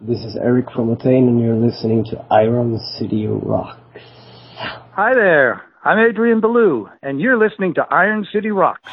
This is Eric from Attain, and you're listening to Iron City Rocks. Hi there. I'm Adrian Belew, and you're listening to Iron City Rocks.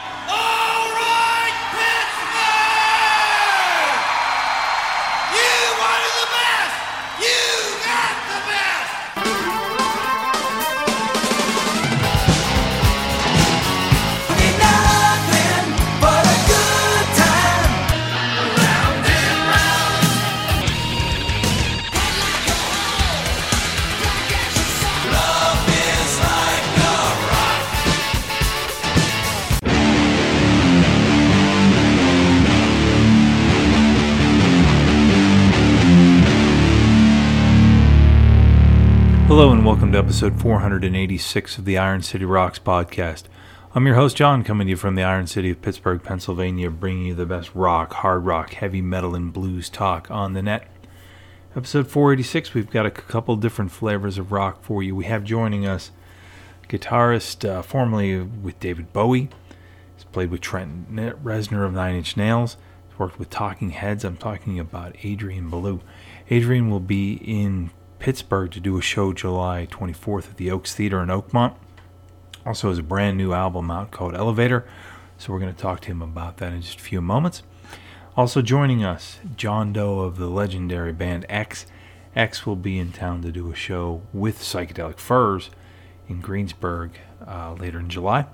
Episode 486 of the Iron City Rocks podcast. I'm your host John, coming to you from the Iron City of Pittsburgh, Pennsylvania, bringing you the best rock, hard rock, heavy metal, and blues talk on the net. Episode 486, we've got a couple different flavors of rock for you. We have joining us guitarist uh, formerly with David Bowie. He's played with Trent Reznor of Nine Inch Nails. He's worked with Talking Heads. I'm talking about Adrian Belew. Adrian will be in Pittsburgh to do a show July 24th at the Oaks Theater in Oakmont. Also has a brand new album out called Elevator. So we're going to talk to him about that in just a few moments. Also joining us, John Doe of the legendary band X. X will be in town to do a show with Psychedelic Furs in Greensburg uh, later in July.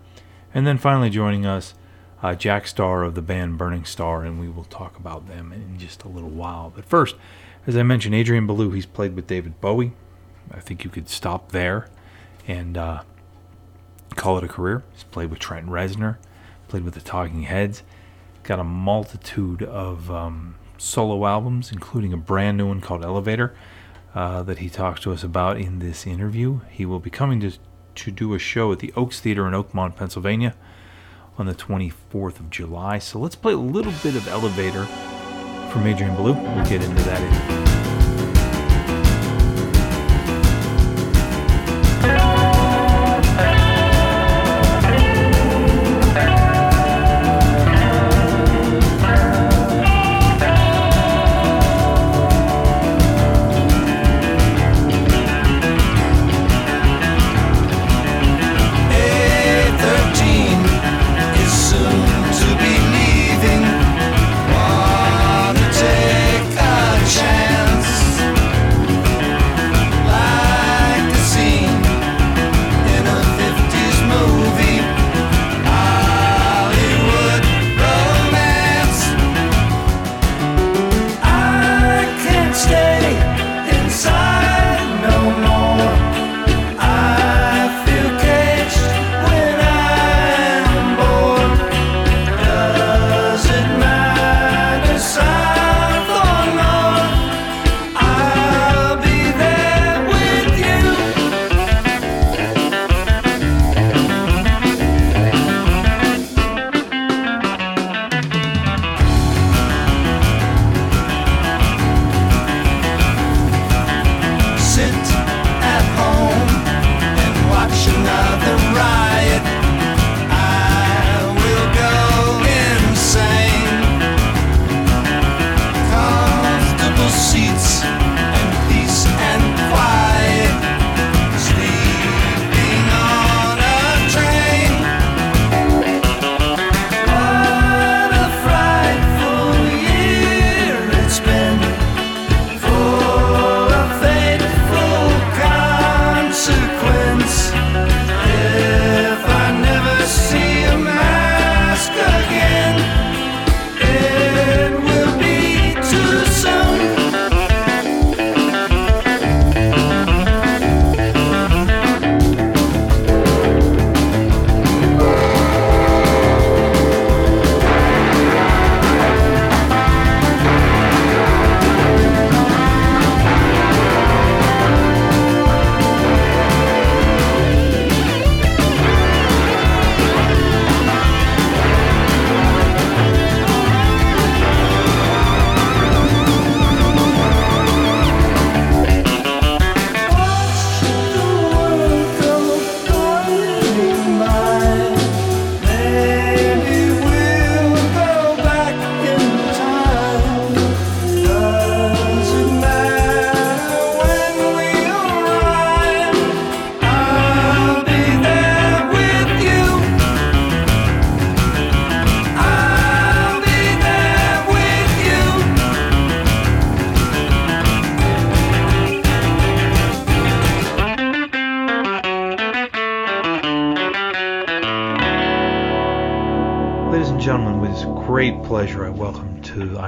And then finally joining us, uh, Jack Starr of the band Burning Star, and we will talk about them in just a little while. But first, as I mentioned, Adrian Belew, he's played with David Bowie. I think you could stop there and uh, call it a career. He's played with Trent Reznor, played with the Talking Heads, got a multitude of um, solo albums, including a brand new one called Elevator uh, that he talks to us about in this interview. He will be coming to, to do a show at the Oaks Theater in Oakmont, Pennsylvania on the 24th of July. So let's play a little bit of Elevator from Adrian Belew. We'll get into that interview.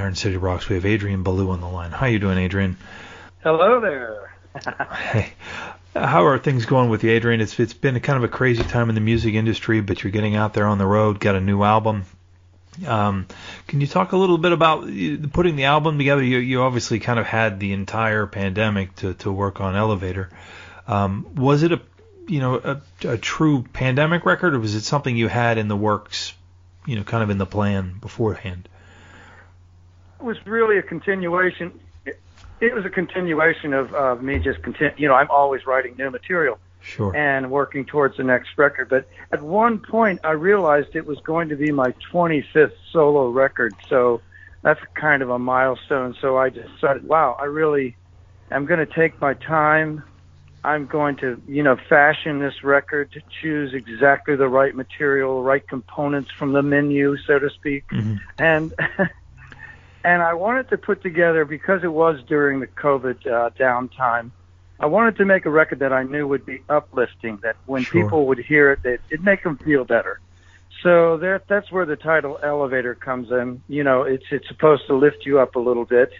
Iron City Rocks. We have Adrian Belew on the line. How you doing, Adrian? Hello there. hey, how are things going with you, Adrian? It's it's been a kind of a crazy time in the music industry, but you're getting out there on the road, got a new album. Um, can you talk a little bit about putting the album together? You, you obviously kind of had the entire pandemic to, to work on Elevator. Um, was it a you know a, a true pandemic record, or was it something you had in the works, you know, kind of in the plan beforehand? It was really a continuation. It, it was a continuation of, of me just continue. You know, I'm always writing new material sure. and working towards the next record. But at one point, I realized it was going to be my 25th solo record. So that's kind of a milestone. So I decided, wow, I really am going to take my time. I'm going to, you know, fashion this record to choose exactly the right material, right components from the menu, so to speak. Mm-hmm. And and I wanted to put together because it was during the COVID uh, downtime I wanted to make a record that I knew would be uplifting, that when Sure. people would hear it, it, it'd make them feel better. So that that's where the title Elevator comes in. You know, it's it's supposed to lift you up a little bit.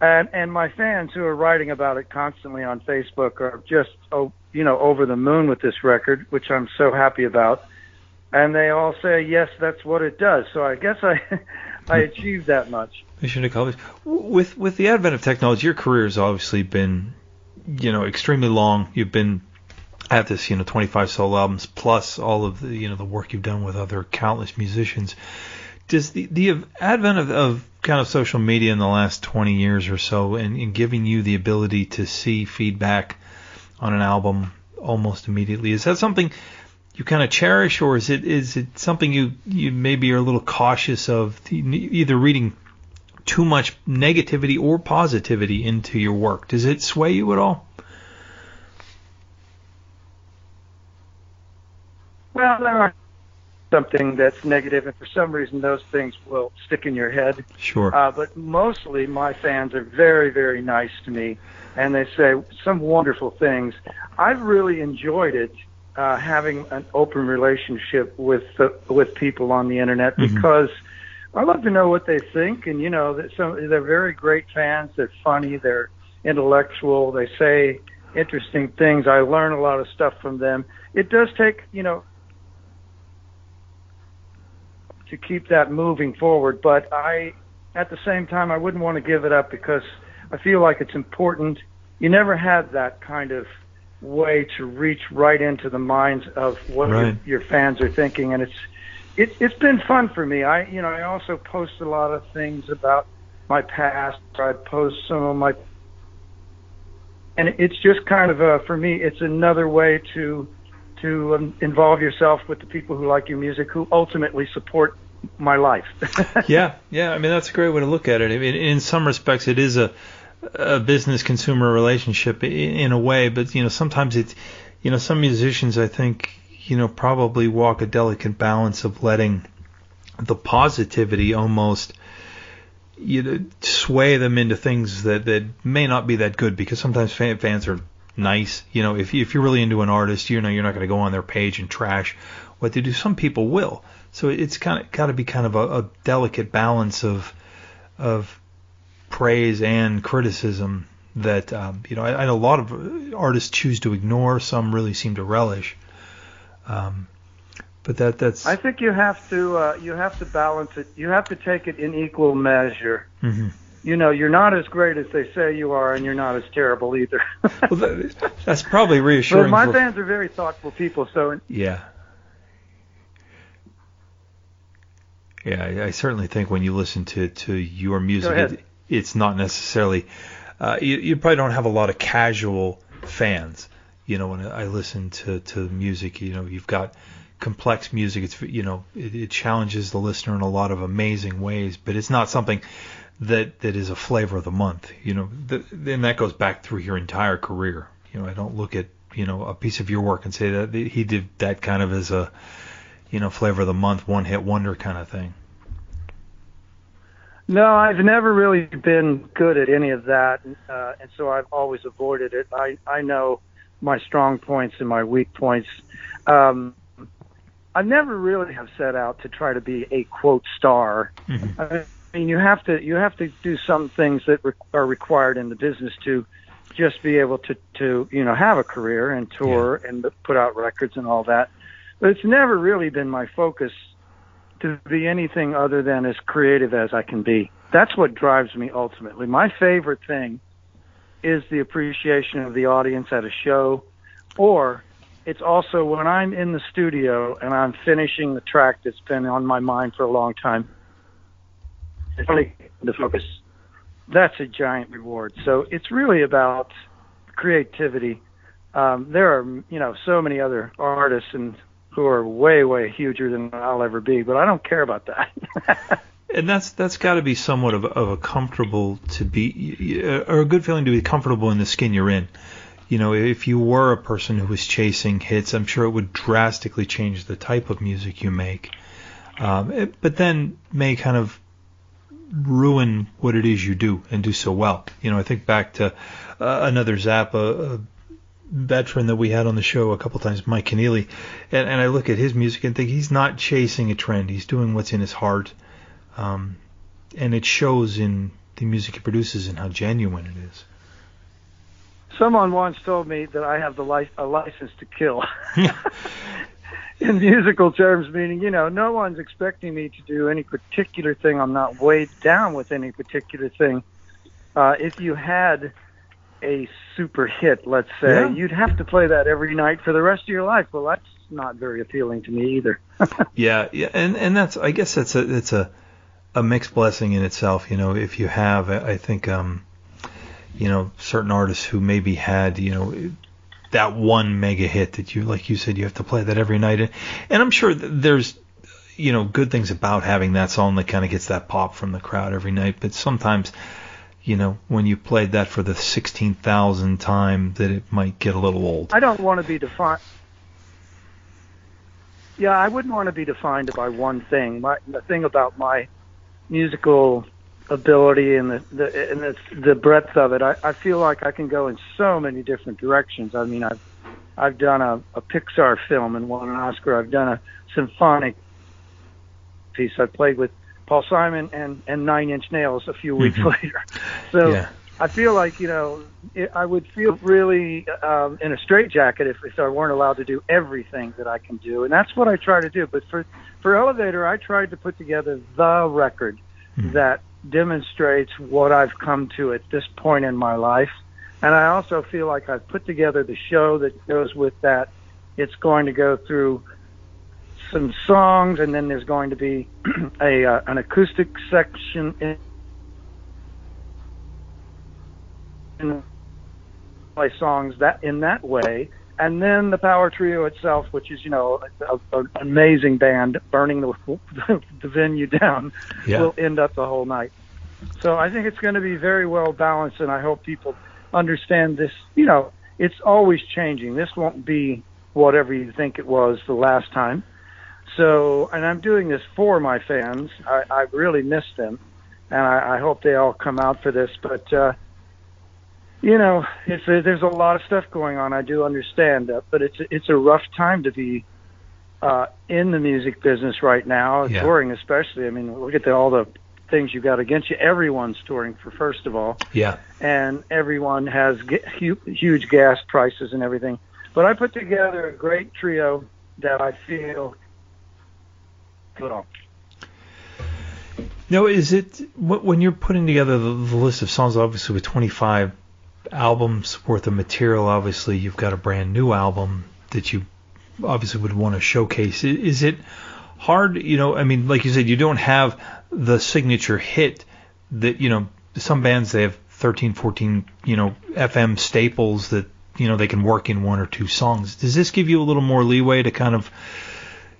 And and my fans who are writing about it constantly on Facebook are just oh, you know, over the moon with this record, which I'm so happy about. And they all say, "Yes, that's what it does." So I guess I I achieved that much. Mission accomplished. With with the advent of technology, your career has obviously been, you know, extremely long. You've been at this, you know, 25 solo albums plus all of the, you know, the work you've done with other countless musicians. Does the the advent of, of kind of social media in the last 20 years or so, and, and giving you the ability to see feedback on an album almost immediately, is that something you kind of cherish, or is it is it something you you maybe are a little cautious of, either reading too much negativity or positivity into your work? Does it sway you at all? Well, there are something that's negative, and for some reason, those things will stick in your head. Sure. Uh, but mostly, my fans are very, very nice to me, and they say some wonderful things. I've really enjoyed it uh, having an open relationship with uh, with people on the internet Mhm. because I love to know what they think, and you know that some they're very great fans. They're funny. They're intellectual. They say interesting things. I learn a lot of stuff from them. It does take you know to keep that moving forward. But I, at the same time, I wouldn't want to give it up because I feel like it's important. You never had that kind of way to reach right into the minds of what Right. your, your fans are thinking, and it's it, it's been fun for me. I you know I also post a lot of things about my past. I post some of my, and it's just kind of a for me. It's another way to to um, involve yourself with the people who like your music, who ultimately support my life. yeah, yeah. I mean, that's a great way to look at it. I mean, in some respects, it is a a business consumer relationship in, a way, but you know, sometimes it's you know, some musicians I think you know probably walk a delicate balance of letting the positivity almost you know sway them into things that that may not be that good because sometimes fan, fans are nice. You know, if if you're really into an artist, you know you're not going to go on their page and trash what they do. Some people will. So it's kind of got to be kind of a, a delicate balance of of praise and criticism that um, you know I, I know a lot of artists choose to ignore. Some really seem to relish. Um, but that that's I think you have to uh, you have to balance it. You have to take it in equal measure. mhm. You know, you're not as great as they say you are, and you're not as terrible either. well, that, that's probably but reassuring. my for, fans are very thoughtful people, so Yeah. Yeah, I, I certainly think when you listen to, to your music, ahead. it, it's not necessarily. Uh, you, you probably don't have a lot of casual fans. You know, when I listen to, to music, you know, you've got complex music. It's you know, it, it challenges the listener in a lot of amazing ways, but it's not something that that is a flavor of the month. You know, th- and that goes back through your entire career. You know, I don't look at you know a piece of your work and say that he did that kind of as a you know flavor of the month, one hit wonder kind of thing. No, I've never really been good at any of that, uh, and so I've always avoided it. I I know my strong points and my weak points. Um, I never really have set out to try to be a quote star. Mhm. I mean, you have to you have to do some things that re- are required in the business to just be able to to you know have a career and tour and put out records and all that. But it's never really been my focus to be anything other than as creative as I can be. That's what drives me ultimately. My favorite thing is the appreciation of the audience at a show, or it's also when I'm in the studio and I'm finishing the track that's been on my mind for a long time. The focus. That's a giant reward. So it's really about creativity. Um, there are, you know, so many other artists and who are way, way huger than I'll ever be, but I don't care about that. And that's that's got to be somewhat of of a comfortable to be or a good feeling to be comfortable in the skin you're in. You know, if you were a person who was chasing hits, I'm sure it would drastically change the type of music you make. Um, it, but then may kind of ruin what it is you do and do so well. You know, I think back to uh, another Zappa. Veteran that we had on the show a couple times, Mike Keneally, and, and I look at his music and think he's not chasing a trend. He's doing what's in his heart um, and it shows in the music he produces and how genuine it is. Someone once told me that I have the li- a license to kill. in musical terms, meaning, you know, no one's expecting me to do any particular thing. I'm not weighed down with any particular thing. Uh, if you had a super hit, let's say, Yeah. you'd have to play that every night for the rest of your life. Well, that's not very appealing to me either. Yeah, yeah, and and that's I guess that's a it's a a mixed blessing in itself. You know, if you have, I I think, um, you know, certain artists who maybe had, you know, that one mega hit that you, like you said, you have to play that every night, and, and I'm sure there's, you know, good things about having that song that kind of gets that pop from the crowd every night, but sometimes. You know, when you played that for the 16,000th time, that it might get a little old. I don't want to be defined. Yeah, I wouldn't want to be defined by one thing. My, the thing about my musical ability and the the and the, the breadth of it, I, I feel like I can go in so many different directions. I mean, I've I've done a, a Pixar film and won an Oscar. I've done a symphonic piece. I played with Paul Simon and and Nine Inch Nails a few weeks Mhm. later. So Yeah. I feel like you know it, I would feel really um, in a straitjacket if, if I weren't allowed to do everything that I can do, and that's what I try to do. But for for Elevator, I tried to put together the record Hmm. that demonstrates what I've come to at this point in my life, and I also feel like I've put together the show that goes with that. It's going to go through some songs, and then there's going to be a uh, an acoustic section in play songs that in that way. And then the Power Trio itself, which is you know an amazing band, burning the the venue down, Yeah. will end up the whole night. So I think it's going to be very well balanced, and I hope people understand this. You know, it's always changing. This won't be whatever you think it was the last time. So, and I'm doing this for my fans. I, I really miss them, and I, I hope they all come out for this. But uh, you know, it's a, there's a lot of stuff going on. I do understand that, but it's it's a rough time to be uh, in the music business right now, Yeah. touring especially. I mean, look at the, all the things you got against you. Everyone's touring for first of all, Yeah. and everyone has g- hu- huge gas prices and everything. But I put together a great trio that I feel good on. No, is it when you're putting together the, the list of songs? Obviously, with 25 albums worth of material, obviously you've got a brand new album that you obviously would want to showcase. Is it hard? You know, I mean, like you said, you don't have the signature hit that you know. Some bands they have 13, 14, you know, FM staples that you know they can work in one or two songs. Does this give you a little more leeway to kind of,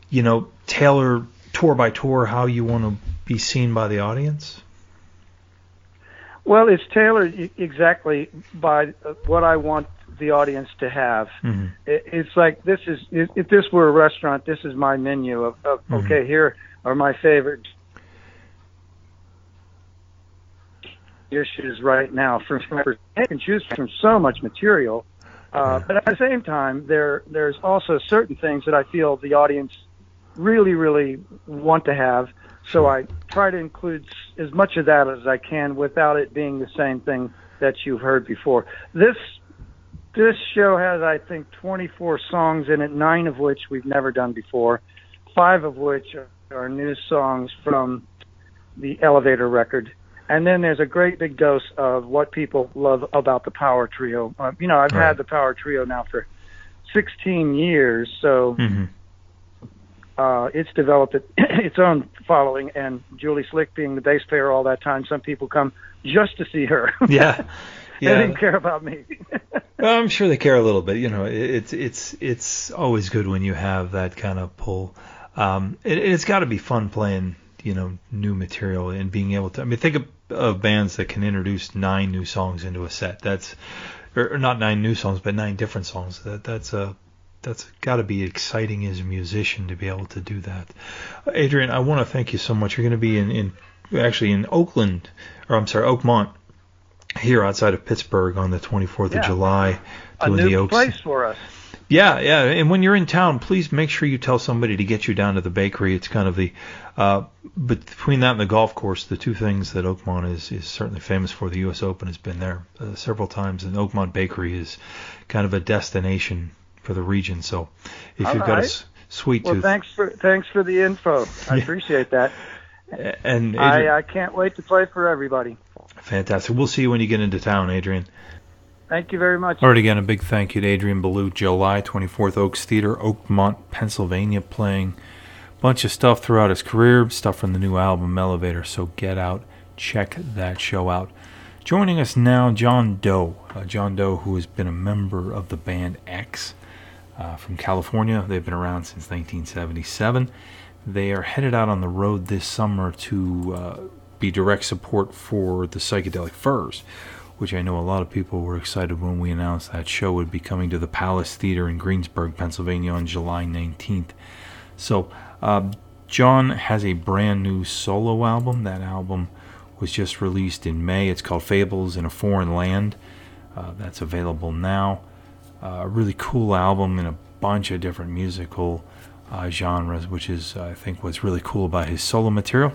you know, tailor tour by tour how you want to be seen by the audience? Well, it's tailored exactly by uh, what I want the audience to have. Mm-hmm. It's like this is if this were a restaurant, this is my menu of, of Mhm. okay, here are my favorite dishes right now from I can choose from so much material. Uh, Yeah. but at the same time, there there's also certain things that I feel the audience really, really want to have. So I try to include as much of that as I can without it being the same thing that you've heard before. This this show has, I think, 24 songs in it, nine of which we've never done before, five of which are, new songs from the Elevator record. And then there's a great big dose of what people love about the Power Trio. Uh, you know, I've Right. had the Power Trio now for 16 years, so hmm uh, it's developed it, its own following. And Julie Slick being the bass player all that time, some people come just to see her. Yeah. they Yeah. didn't care about me. Well, I'm sure they care a little bit. You know, it- it's it's it's always good when you have that kind of pull. Um, it, it's got to be fun playing, you know, new material and being able to. I mean, think of, of bands that can introduce nine new songs into a set. That's or, or not nine new songs, but nine different songs. That that's a that's got to be exciting as a musician to be able to do that. Adrian, I want to thank you so much. You're going to be in, in actually in Oakland, or I'm sorry, Oakmont, here outside of Pittsburgh on the 24th Yeah. of July, a doing the new Oaks. place for us. Yeah, yeah. And when you're in town, please make sure you tell somebody to get you down to the bakery. It's kind of the, uh, between that and the golf course, the two things that Oakmont is is certainly famous for. The U.S. Open has been there uh, several times, and Oakmont Bakery is kind of a destination for the region. So if All you've got a right. s- sweet Well, tooth, thanks for thanks for the info. I Yeah. appreciate that. and I, Adrian, I can't wait to play for everybody. fantastic. We'll see you when you get into town, Adrian. Thank you very much. All right, again, a big thank you to Adrian Belew, July 24th, Oaks Theater, Oakmont, Pennsylvania, playing a bunch of stuff throughout his career, stuff from the new album Elevator. So get out, check that show out. Joining us now, John Doe. Uh, John Doe, who has been a member of the band X uh, from California. They've been around since 1977. They are headed out on the road this summer to uh, be direct support for the Psychedelic Furs, which I know a lot of people were excited when we announced that show would be coming to the Palace Theater in Greensburg, Pennsylvania on July 19th. So, um, John has a brand new solo album. That album was just released in May. It's called Fables in a Foreign Land. Uh, that's available now. Uh, a really cool album in a bunch of different musical uh, genres, which is, I think, what's really cool about his solo material.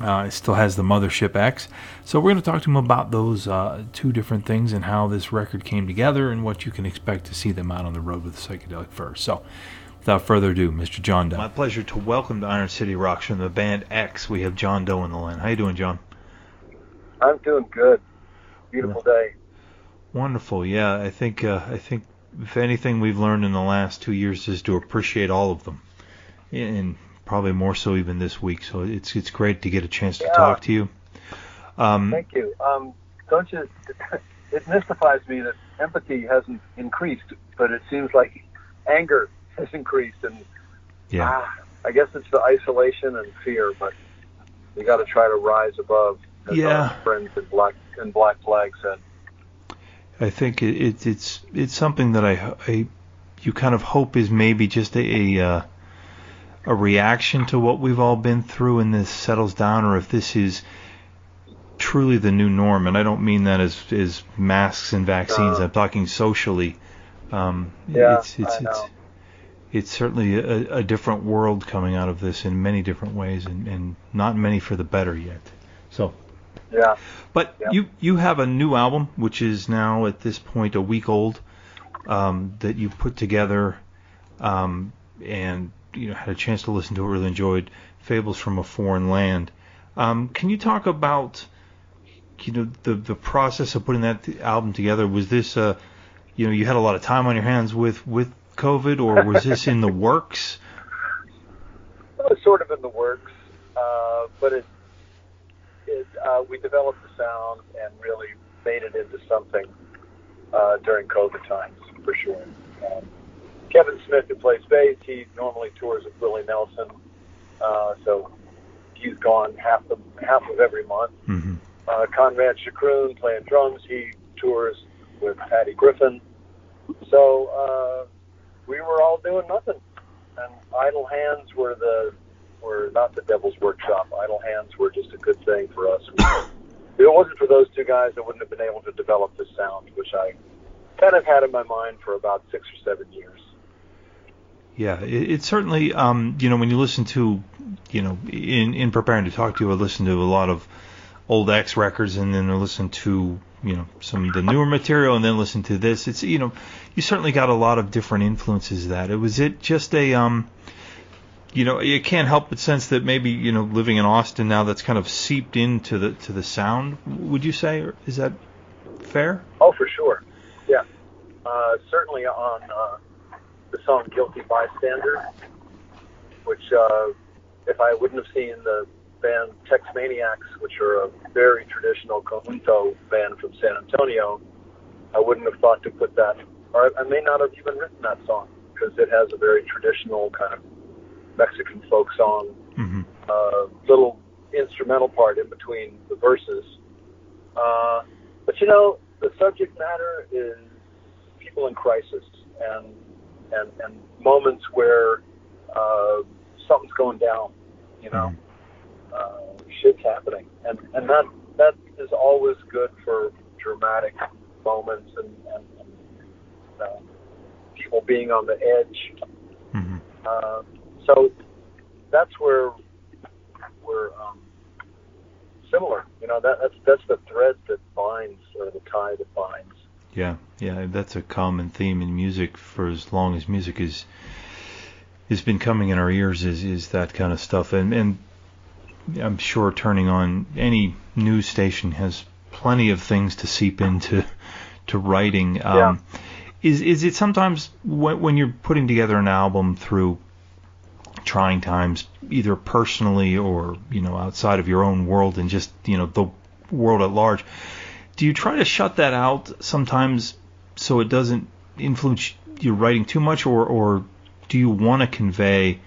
Uh, it still has the Mothership X. So we're going to talk to him about those uh, two different things and how this record came together and what you can expect to see them out on the road with the Psychedelic Furs. So without further ado, Mr. John Doe. My pleasure to welcome to Iron City Rocks from the band X. We have John Doe in the line. How you doing, John? I'm doing good. Beautiful day. Wonderful. Yeah, I think uh, I think if anything we've learned in the last two years is to appreciate all of them, and probably more so even this week. So it's it's great to get a chance to Yeah. talk to you. Um, Thank you. Um, don't you? It mystifies me that empathy hasn't increased, but it seems like anger has increased, and yeah. ah, I guess it's the isolation and fear. But we got to try to rise above. As Yeah. our friends in black in Black Flag said. I think it, it, it's it's something that I, I you kind of hope is maybe just a a, uh, a reaction to what we've all been through and this settles down, or if this is truly the new norm. And I don't mean that as as masks and vaccines. No. I'm talking socially. Um, Yeah, it's it's it's it's certainly a, a different world coming out of this in many different ways, and, and not many for the better yet. So. Yeah. But Yep. you you have a new album, which is now at this point a week old, um, that you put together, um, and you know had a chance to listen to it. Really enjoyed Fables from a Foreign Land. Um, can you talk about you know the the process of putting that album together? Was this uh, you know you had a lot of time on your hands with with COVID, or was this in the works? It was sort of in the works, uh, but it, it uh, we developed the sound and really made it into something uh, during COVID times for sure. Um, Kevin Smith, who plays bass, he normally tours with Willie Nelson, uh, so he's gone half the half of every month. hmm Uh, Conrad Choucroun playing drums, he tours with Patty Griffin. So uh, we were all doing nothing, and idle hands were the were not the devil's workshop. Idle hands were just a good thing for us. if it wasn't for those two guys, I wouldn't have been able to develop this sound, which I kind of had in my mind for about six or seven years. yeah. It, it certainly, um, you know, when you listen to, you know, in in preparing to talk to you, I listen to a lot of old X records, and then I listen to, you know, some of the newer material, and then listen to this. It's, you know, you certainly got a lot of different influences. That it was it just a, um, you know, you can't help but sense that maybe, you know, living in Austin now, that's kind of seeped into the to the sound. Would you say, or is that fair? Oh, for sure. Yeah. Uh, certainly on uh, the song Guilty Bystander, which uh, if I wouldn't have seen the band Tex Maniacs, which are a very traditional conjunto band from San Antonio, I wouldn't have thought to put that, or I may not have even written that song because it has a very traditional kind of Mexican folk song, Mm-hmm. uh, little instrumental part in between the verses. Uh, but you know, the subject matter is people in crisis and and and moments where uh, something's going down. You know, uh, shit's happening, and and that that is always good for dramatic moments and, and, and uh, people being on the edge. Mm-hmm. Uh, so that's where we're um, similar. You know, that, that's that's the thread that binds, or the tie that binds. Yeah, yeah, that's a common theme in music for as long as music is has been coming in our ears is is that kind of stuff and and I'm sure turning on any news station has plenty of things to seep into to writing. Um, Is is it sometimes when, when you're putting together an album through trying times, either personally or you know outside of your own world and just you know the world at large, do you try to shut that out sometimes so it doesn't influence your writing too much, or or do you want to convey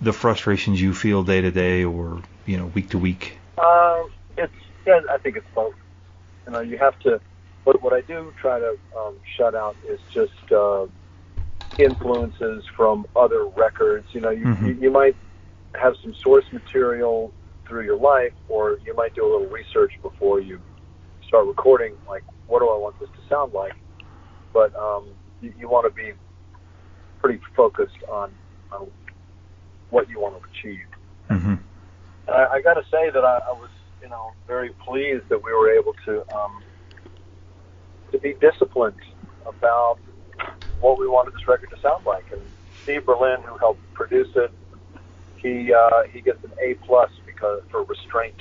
the frustrations you feel day to day or you know week to week? Uh, it's yeah, I think it's both. You know, you have to. What what I do try to um, shut out is just uh, influences from other records. You know, you, Mhm. you you might have some source material through your life, or you might do a little research before you start recording. Like, what do I want this to sound like? But um, you, you want to be pretty focused on, on what you want to achieve. Mm-hmm. And I, I got to say that I, I was, you know, very pleased that we were able to um, to be disciplined about what we wanted this record to sound like. And Steve Berlin, who helped produce it, he uh, he gets an A plus because for restraint.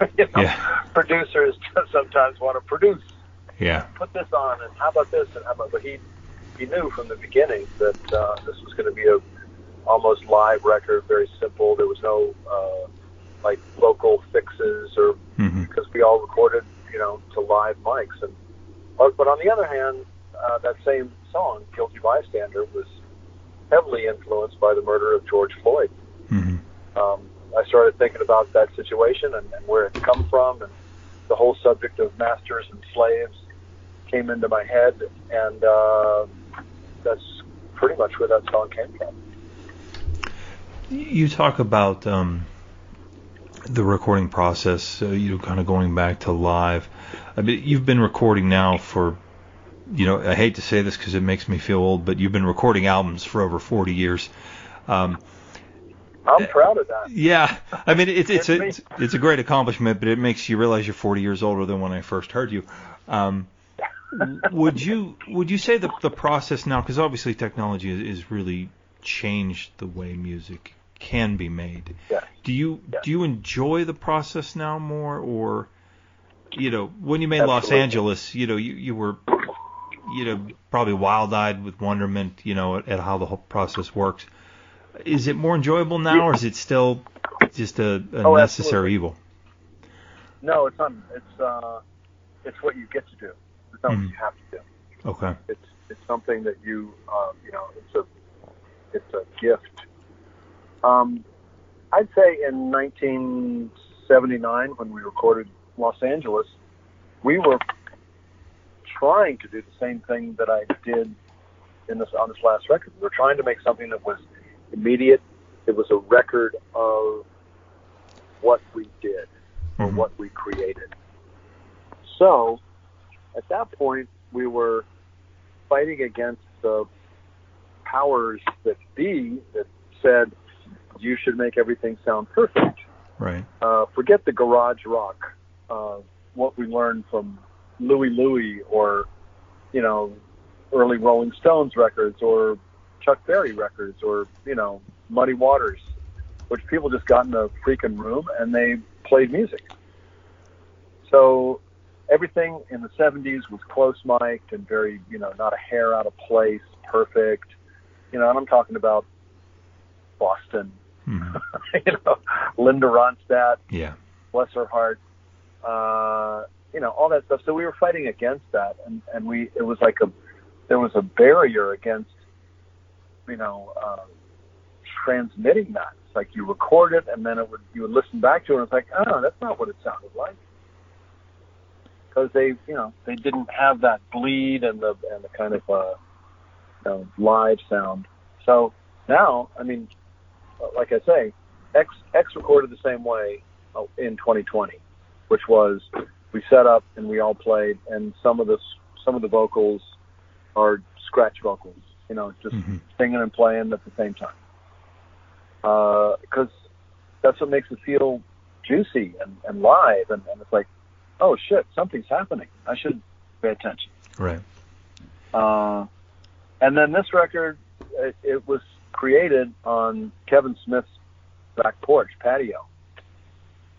you know, Yeah. producers sometimes want to produce, Yeah. put this on, and how about this, and how about. But he he knew from the beginning that uh, this was going to be a almost live record, very simple. There was no uh, like vocal fixes or Mm-hmm. because we all recorded, you know, to live mics. And but, but on the other hand, uh, that same song, "Guilty Bystander," was heavily influenced by the murder of George Floyd. Mm-hmm. Um, I started thinking about that situation and, and where it come from, and the whole subject of masters and slaves came into my head, and uh, that's pretty much where that song came from. You talk about um, the recording process, uh, you know, kind of going back to live. I mean, you've been recording now for, you know, I hate to say this because it makes me feel old, but you've been recording albums for over 40 years. Um, I'm proud of that. yeah, I mean, it's it's a, It's it's, a great accomplishment, but it makes you realize you're 40 years older than when I first heard you. Um, would you would you say the the process now, because obviously technology has, really changed the way music can be made. Yeah. Do you Yeah. do you enjoy the process now more, or you know, when you made Los Angeles, you know, you you were you know probably wild eyed with wonderment, you know, at, at how the whole process works. Is it more enjoyable now, or is it still just a, a Oh, necessary absolutely. evil? No, it's not. It's uh, it's what you get to do. It's not Mhm. what you have to do. Okay. It's it's something that you uh, you know it's a it's a gift. Um, I'd say in 1979 when we recorded Los Angeles, we were trying to do the same thing that I did in this on this last record. We were trying to make something that was immediate. It was a record of what we did or Mhm. what we created. So, at that point, we were fighting against the powers that be that said you should make everything sound perfect. Right. Uh, forget the garage rock, uh, what we learned from Louie Louie or, you know, early Rolling Stones records or Chuck Berry records or, you know, Muddy Waters, which people just got in a freaking room and they played music. So everything in the 70s was close mic'd and very, you know, not a hair out of place, perfect. You know, and I'm talking about Boston, Mhm. you know, Linda Ronstadt, Yeah. bless her heart, uh, you know, all that stuff. So we were fighting against that, and and we it was like a there was a barrier against, you know, uh, transmitting that. It's like you record it, and then it would you would listen back to it, and it's like, oh, that's not what it sounded like, because they, you know, they didn't have that bleed and the and the kind of uh, you know, live sound. So now, I mean, like I say, X X recorded the same way uh, in 2020, which was we set up and we all played, and some of the some of the vocals are scratch vocals, you know, just Mhm. singing and playing at the same time, because that's what makes it feel juicy and, and live, and, and it's like, oh shit, something's happening. I should pay attention. Right. Uh, and then this record, it, it was created on Kevin Smith's back porch patio.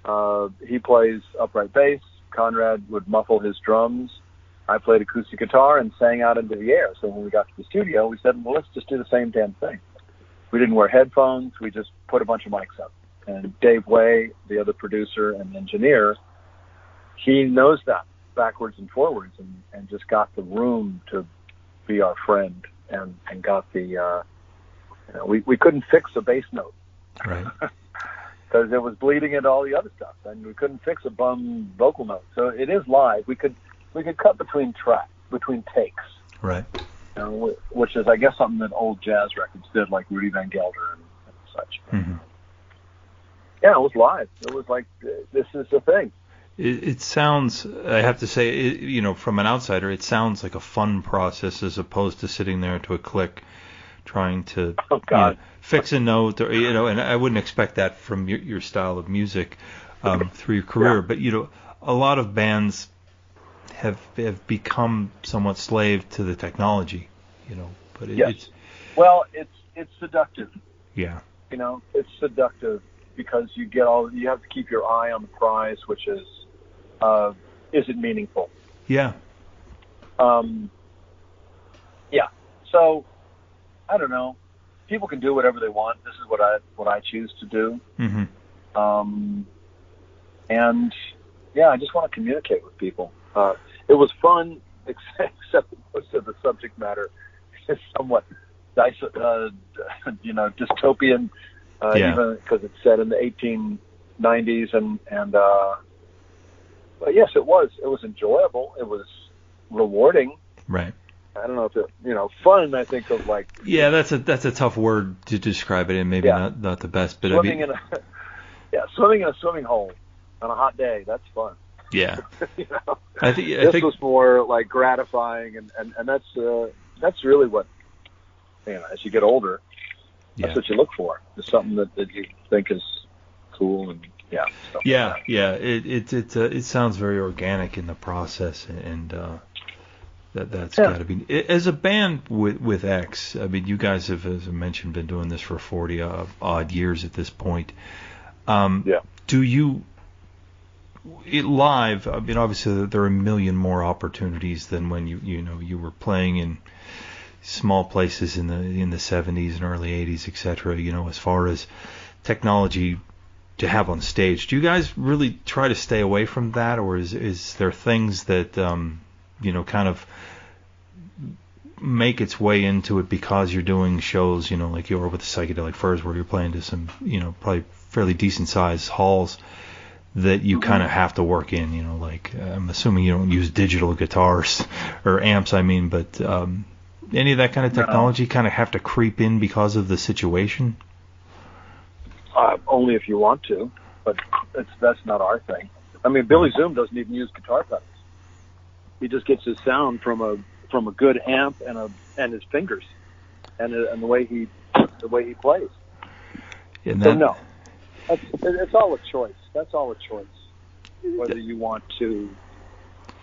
Uh, he plays upright bass. Conrad would muffle his drums. I played acoustic guitar and sang out into the air. So when we got to the studio, we said, well, let's just do the same damn thing. We didn't wear headphones. We just put a bunch of mics up. And Dave Way, the other producer and engineer, he knows that backwards and forwards and, and just got the room to be our friend and, and got the, uh, you know, we, we couldn't fix a bass note Right. because it was bleeding into all the other stuff, and we couldn't fix a bum vocal note. So it is live. We could we could cut between tracks, between takes, Right. you know, which is I guess something that old jazz records did, like Rudy Van Gelder and, and such. hmm Yeah, it was live. It was like this is the thing. It, it sounds, I have to say, it, you know, from an outsider, it sounds like a fun process as opposed to sitting there to a click trying to Oh, you God. know, fix a note or, you know, and I wouldn't expect that from your, your style of music um, through your career. Yeah. But, you know, a lot of bands have have become somewhat slave to the technology, you know, but it, Yes. it's, Well, it's it's seductive. yeah, You know, it's seductive because you get all you have to keep your eye on the prize, which is uh, is it meaningful? yeah, Um, yeah. So I don't know. People can do whatever they want. This is what I what I choose to do. hmm Um, and yeah, I just want to communicate with people. Uh, it was fun, except, except most of the subject matter is somewhat, uh, you know, dystopian. Uh, Yeah. Even because it's set in the 1890s, and and uh, but yes, it was. It was enjoyable. It was rewarding. right. I don't know if it, you know, fun. I think of like Yeah, that's a that's a tough word to describe it, and maybe Yeah. not not the best. But I mean, in a yeah, swimming in a swimming hole on a hot day. That's fun. yeah, you know? I think I this think was more like gratifying, and and and that's uh, that's really what you know. As you get older, that's what you look for. Is something that, that you think is cool and yeah. stuff like Yeah, yeah. It it it uh, it sounds very organic in the process, and uh, that that's Yeah. got to be as a band with with X. I mean, you guys have, as I mentioned, been doing this for forty uh, odd years at this point. Um, Yeah. Do you it live? I mean, obviously there are a million more opportunities than when you you know you were playing in small places in the in the 70s and early 80s, etc. You know, as far as technology to have on stage. Do you guys really try to stay away from that, or is is there things that um, you know kind of make its way into it because you're doing shows, you know, like you are with the psychedelic furs, where you're playing to some, you know, probably fairly decent sized halls that you kind of have to work in, you know, like I'm assuming you don't use digital guitars or amps, I mean, but um, any of that kind of No. technology kind of have to creep in because of the situation. Uh, only if you want to, but it's that's not our thing. I mean, Billy Zoom doesn't even use guitar pedals. He just gets his sound from a from a good amp and a and his fingers. and and the way he the way he plays. And So that- no, that's, it's all a choice. That's all a choice. Whether you want to,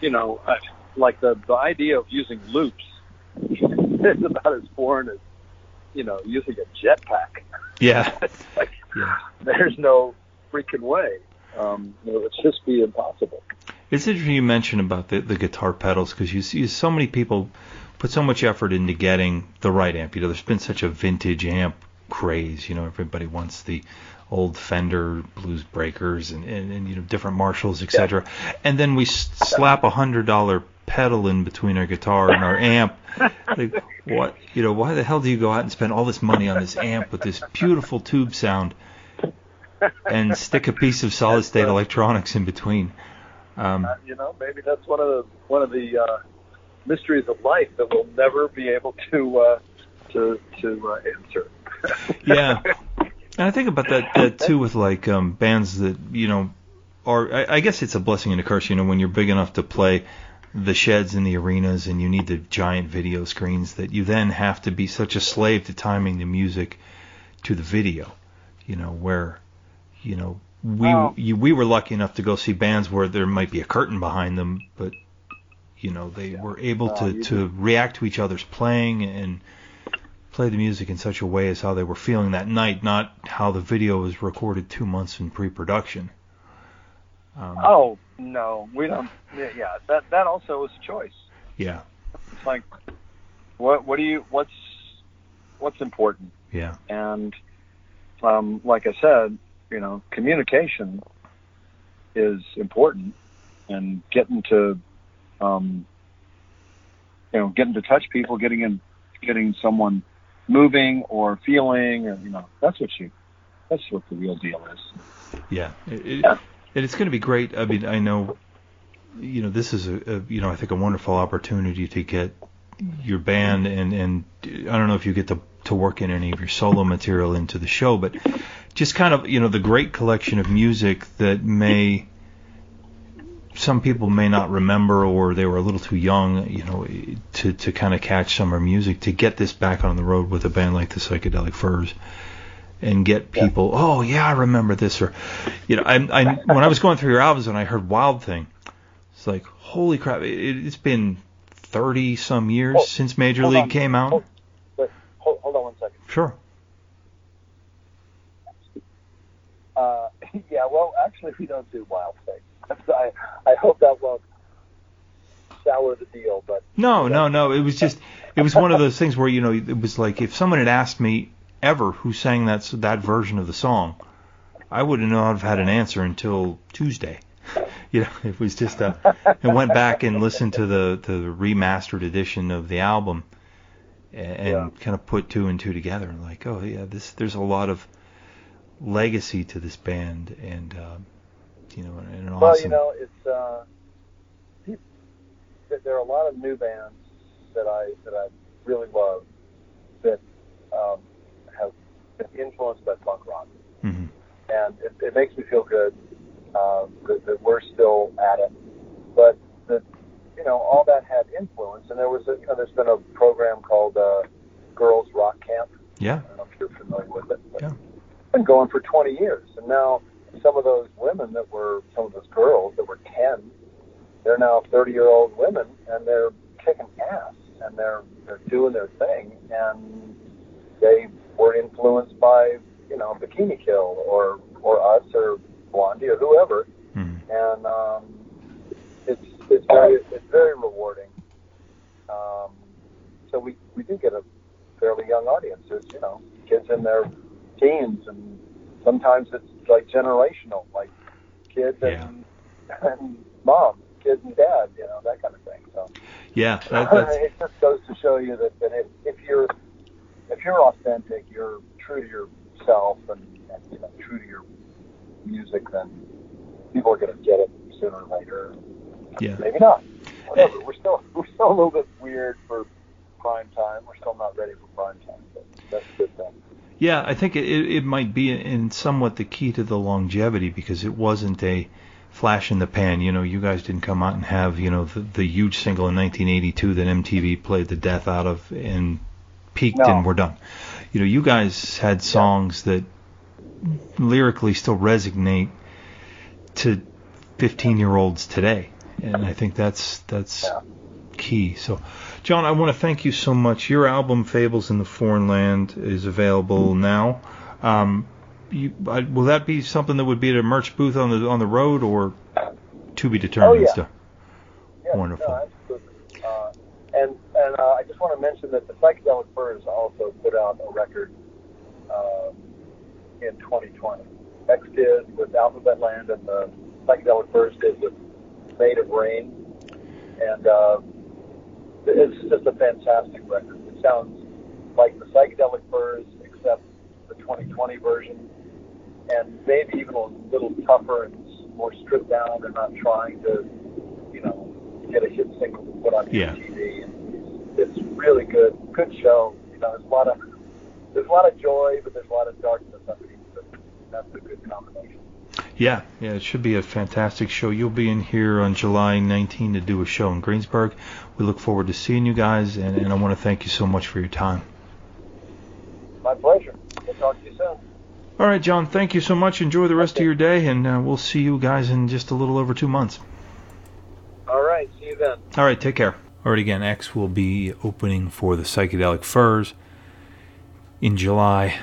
you know, uh, like the the idea of using loops is about as foreign as you know using a jetpack. Yeah. Like Yeah. there's no freaking way. Um, you know, it's just be impossible. It's interesting you mention about the, the guitar pedals because you see so many people put so much effort into getting the right amp. You know, there's been such a vintage amp craze. You know, everybody wants the old Fender Blues Breakers and, and, and you know different Marshalls, etc. And then we s- slap a hundred dollar pedal in between our guitar and our amp. Like, what? You know, why the hell do you go out and spend all this money on this amp with this beautiful tube sound and stick a piece of solid state electronics in between? Um, Uh, you know, maybe that's one of the one of the uh, mysteries of life that we'll never be able to uh, to to uh, answer. yeah. And I think about that, that too with like um, bands that you know are. I, I guess it's a blessing and a curse. You know, when you're big enough to play the sheds and the arenas, and you need the giant video screens, that you then have to be such a slave to timing the music to the video. You know, where you know we Oh. you, we were lucky enough to go see bands where there might be a curtain behind them, but you know they were able Oh, to you to react to each other's playing and play the music in such a way as how they were feeling that night, not how the video was recorded two months in pre-production. Um, Oh no, we don't. Yeah, yeah, that that also is a choice. yeah, It's like, what what do you what's what's important? yeah, And um, like I said, you know, communication is important, and getting to, um, you know, getting to touch people, getting in, getting someone moving or feeling, or you know, that's what you, that's what the real deal is. yeah. It, Yeah. and it's going to be great. I mean, I know, you know, this is a, a you know I think a wonderful opportunity to get your band and and I don't know if you get to to work in any of your solo material into the show, but just kind of you know the great collection of music that may some people may not remember or they were a little too young, you know, to to kind of catch summer music to get this back on the road with a band like the Psychedelic Furs and get people, oh yeah, I remember this or you know, I, I when I was going through your albums and I heard Wild Thing, it's like holy crap, it, it's been 30 some years Hold- since Major League on. came out. Hold- Wait, hold, hold on one second. Sure. Uh, yeah, well, actually, we don't do wild things. I, I hope that won't sour the deal, but No, no, no. It was just, it was one of those things where you know, it was like if someone had asked me ever who sang that that version of the song, I wouldn't know I've had an answer until Tuesday. You know, it was just a. I went back and listened to the to the remastered edition of the album, and, and Yeah. kind of put two and two together, and like, oh yeah, this there's a lot of legacy to this band, and um, you know, and an awesome. Well, you know, it's uh, there- are a lot of new bands that I that I really love that um, have been influenced by punk rock, Mhm. and it, it makes me feel good um, that, that we're still at it. But that you know, all that had influence, and there was a, you know, there's been a program called uh, Girls Rock Camp. Yeah. I don't know if you're familiar with it. But Yeah. Been going for 20 years, and now some of those women that were some of those girls that were 10, they're now 30 year old women, and they're kicking ass, and they're they're doing their thing, and they were influenced by you know Bikini Kill or or us or Blondie or whoever, Mhm. and um, it's it's very it's very rewarding. Um, so we we do get a fairly young audience. There's you know kids in their teens, and sometimes it's like generational, like kids and and mom, kids and dad, you know that kind of thing. So Yeah. That, uh, that's, it just goes to show you that, that if, if you're if you're authentic, you're true to yourself, and, and you know true to your music, then people are going to get it sooner or later. yeah. Maybe not. Eh. Whatever. We're still we're still a little bit weird for prime time. We're still not ready for prime time, but that's a good thing. Yeah, I think it, it, might be in somewhat the key to the longevity because it wasn't a flash in the pan. You know, you guys didn't come out and have, you know, the, the huge single in 1982 that MTV played the death out of and peaked No. and we're done. You know, you guys had songs that lyrically still resonate to 15 year olds today, and I think that's that's Yeah. key. So, John, I want to thank you so much. Your album "Fables in the Foreign Land" is available now. Um, you, I, will that be something that would be at a merch booth on the on the road, or to be determined? Oh, yeah. Yeah, Wonderful. No, absolutely. Uh, and and uh, I just want to mention that the Psychedelic Furs also put out a record um, in 2020. X did with Alphabetland, and the Psychedelic Furs did with Made of Rain. And uh, it's just a fantastic record. It sounds like the Psychedelic Furs, except the 2020 version, and maybe even a little tougher and more stripped down. They're not trying to, you know, get a hit single to put on Yeah. MTV. And it's really good, good show. You know, there's a lot of there's a lot of joy, but there's a lot of darkness underneath it. That's a good combination. Yeah, yeah, it should be a fantastic show. You'll be in here on July 19 to do a show in Greensburg. We look forward to seeing you guys, and, and I want to thank you so much for your time. My pleasure. We'll talk to you soon. All right, John, thank you so much. Enjoy the rest of your day, and uh, we'll see you guys in just a little over two months. All right. See you then. All right, take care. All right, again, X will be opening for the Psychedelic Furs in July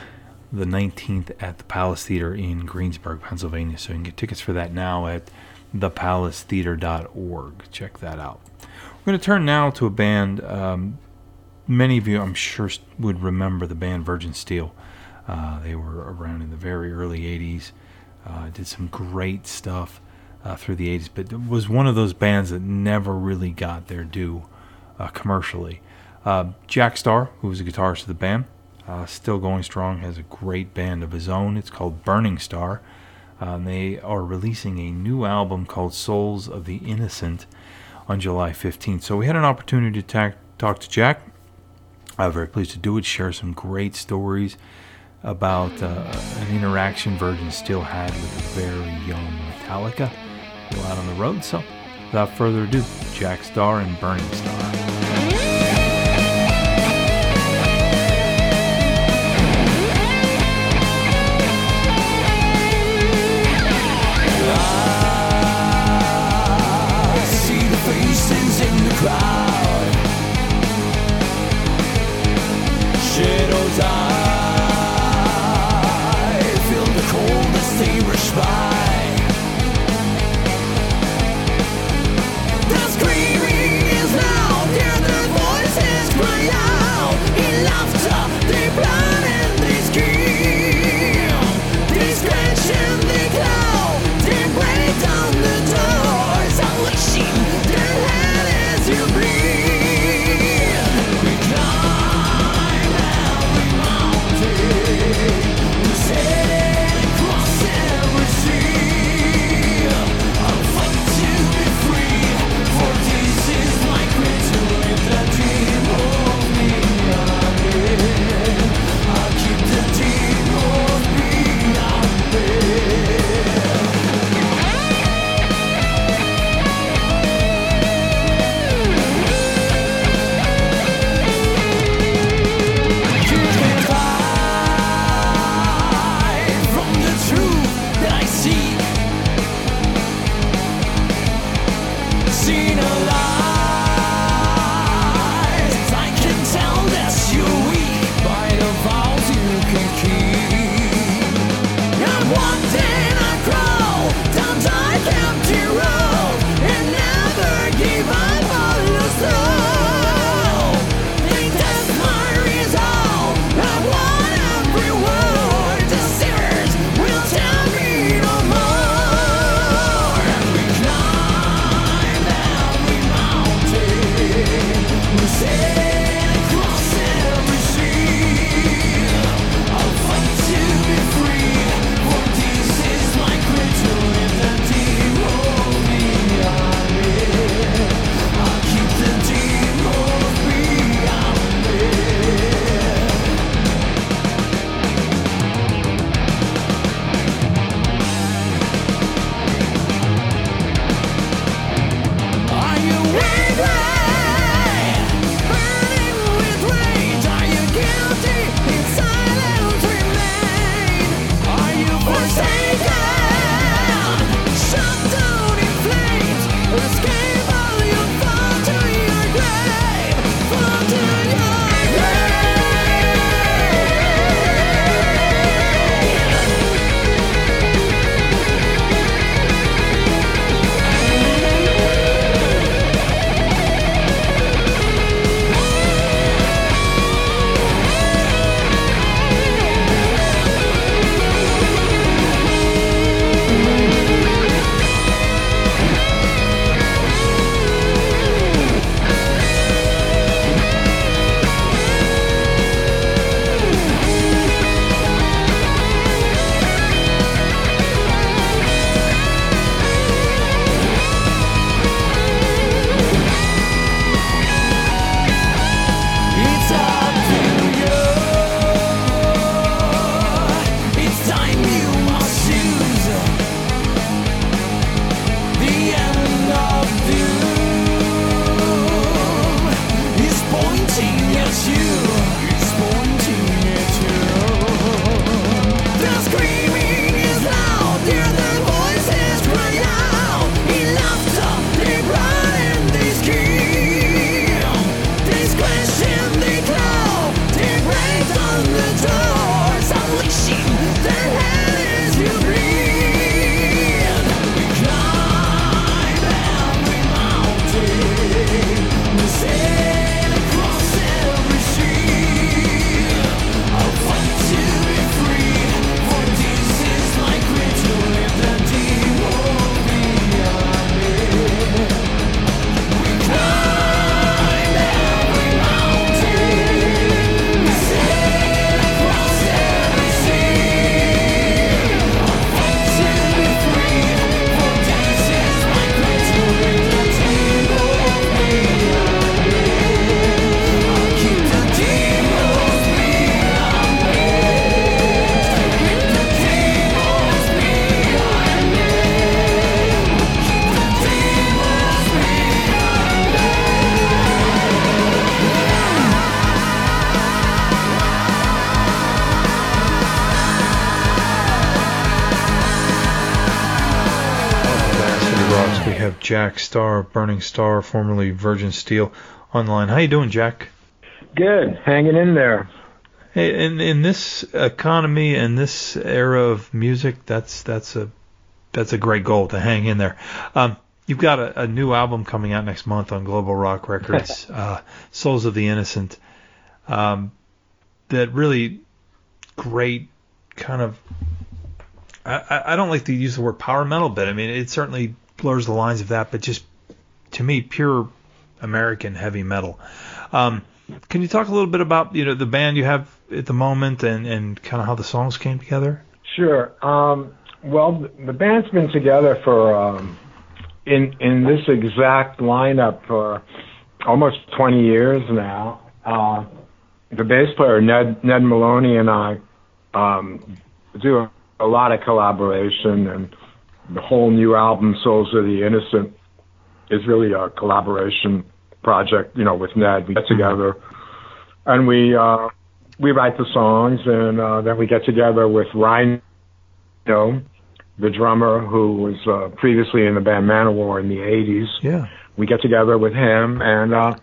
the 19th at the Palace Theater in Greensburg, Pennsylvania. So you can get tickets for that now at thepalacetheater.org. Check that out. We're going to turn now to a band. Um, many of you, I'm sure, would remember the band Virgin Steele. Uh, they were around in the very early 80s. Uh, did some great stuff uh, through the 80s, but was one of those bands that never really got their due uh, commercially. Uh, Jack Starr, who was a guitarist of the band, uh, still going strong, has a great band of his own. It's called Burning Starr. Uh, they are releasing a new album called Souls of the Innocent on July 15th. So we had an opportunity to ta- talk to Jack. I'm very pleased to do it, share some great stories about uh, an interaction Virgin Steele had with a very young Metallica while out on the road. So, without further ado, Jack Starr and Burning Starr. Jack Starr, Burning Starr, formerly Virgin Steele, online. How you doing, Jack? Good, hanging in there. Hey, in in this economy and this era of music, that's that's a that's a great goal to hang in there. Um, you've got a, a new album coming out next month on Global Rock Records, uh, Souls of the Innocent. Um, that really great kind of. I, I don't like to use the word power metal, but I mean it certainly blurs the lines of that. But just to me, pure American heavy metal. Um, can you talk a little bit about you know the band you have at the moment and and kind of how the songs came together? Sure. Um, well, the- band's been together for um, in in this exact lineup for almost 20 years now. Uh, the bass player Ned Ned Maloney and I um, do a, a lot of collaboration, and the whole new album "Souls of the Innocent" is really a collaboration project. You know, with Ned, we get together and we uh, we write the songs, and uh, then we get together with Rhino, you know, the drummer who was uh, previously in the band Manowar in the '80s. Yeah. We get together with him, and uh,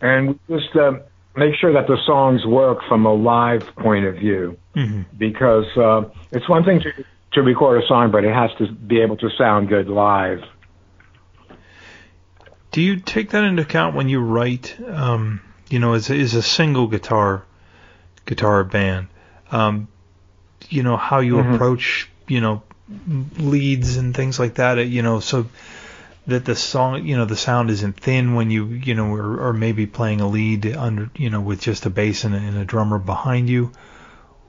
and we just uh, make sure that the songs work from a live point of view, hmm because uh, it's one thing to to record a song, but it has to be able to sound good live. Do you take that into account when you write? Um, you know, as is a single guitar guitar band. Um, you know how you Mhm. approach you know leads and things like that. uh, You know, so that the song, you know, the sound isn't thin when you you know, or, or maybe playing a lead under you know with just a bass and a, and a drummer behind you.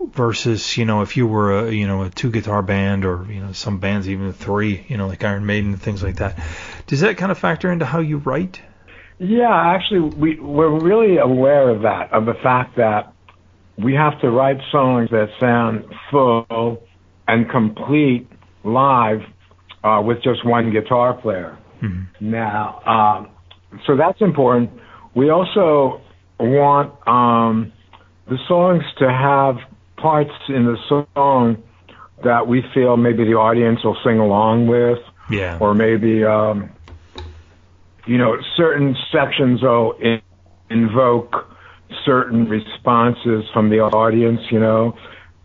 Versus, you know, if you were a you know a two guitar band or you know some bands even three, you know, like Iron Maiden and things like that. Does that kind of factor into how you write? Yeah, actually, we we're really aware of that, of the fact that we have to write songs that sound full and complete live uh, with just one guitar player. Mhm. Now, um, so that's important. We also want um, the songs to have parts in the song that we feel maybe the audience will sing along with Yeah. or maybe um, you know certain sections will in- invoke certain responses from the audience. You know,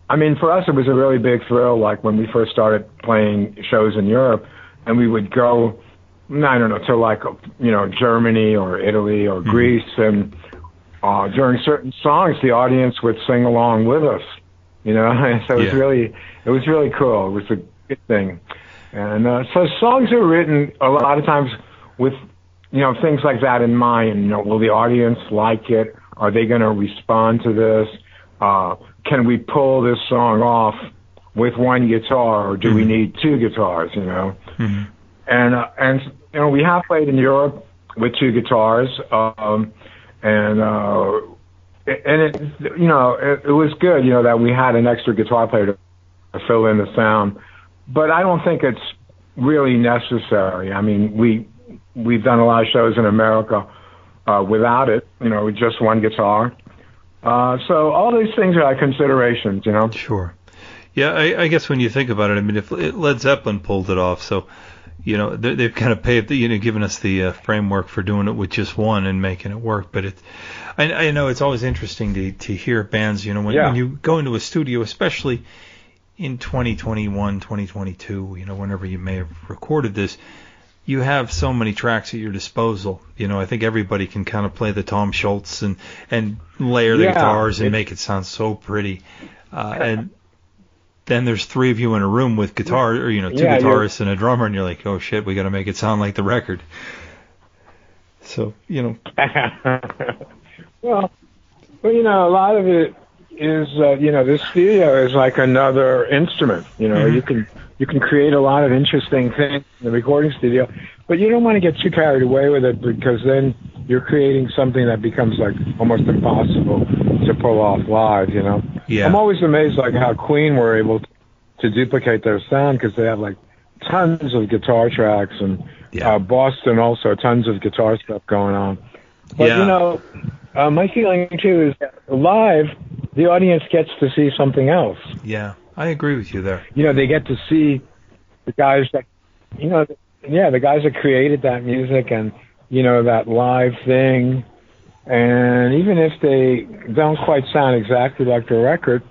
I mean, for us it was a really big thrill. Like when we first started playing shows in Europe, and we would go, I don't know, to like you know Germany or Italy or Greece, and uh, during certain songs the audience would sing along with us. You know, so it was Yeah. really it was really cool. It was a good thing. And uh, so songs are written a lot of times with, you know, things like that in mind. You know, will the audience like it? Are they going to respond to this? Uh, can we pull this song off with one guitar, or do we need two guitars? You know, Mhm. and uh, and you know we have played in Europe with two guitars, um, and uh, and it you know it, it was good. You know that we had an extra guitar player to fill in the sound, but I don't think it's really necessary. I mean, we we've done a lot of shows in America uh, without it. You know, with just one guitar. Uh, so all these things are considerations. You know. Sure. Yeah, I, I guess when you think about it, I mean, if Led Zeppelin pulled it off, so you know they, they've kind of paved, the, you know, given us the uh, framework for doing it with just one and making it work. But it, I, I know it's always interesting to to hear bands, you know, when, Yeah. when you go into a studio, especially in 2021, 2022, you know, whenever you may have recorded this, you have so many tracks at your disposal. You know, I think everybody can kind of play the Tom Scholz and and layer the Yeah, guitars and make it sound so pretty. Uh, and then there's three of you in a room with guitar, or you know, two Yeah, guitarists and a drummer, and you're like, oh shit, we got to make it sound like the record. So you know, well, well, you know, a lot of it is, uh, you know, this studio is like another instrument. You know, Mhm. you can you can create a lot of interesting things in the recording studio, but you don't want to get too carried away with it because then you're creating something that becomes like almost impossible to pull off live. You know, yeah, I'm always amazed like how Queen were able to duplicate their sound because they have like tons of guitar tracks and yeah, uh, Boston also tons of guitar stuff going on. But Yeah. you know, uh, my feeling too is that live, the audience gets to see something else. yeah. I agree with you there. You know, they get to see the guys that, you know, yeah, the guys that created that music and you know that live thing, and even if they don't quite sound exactly like the record,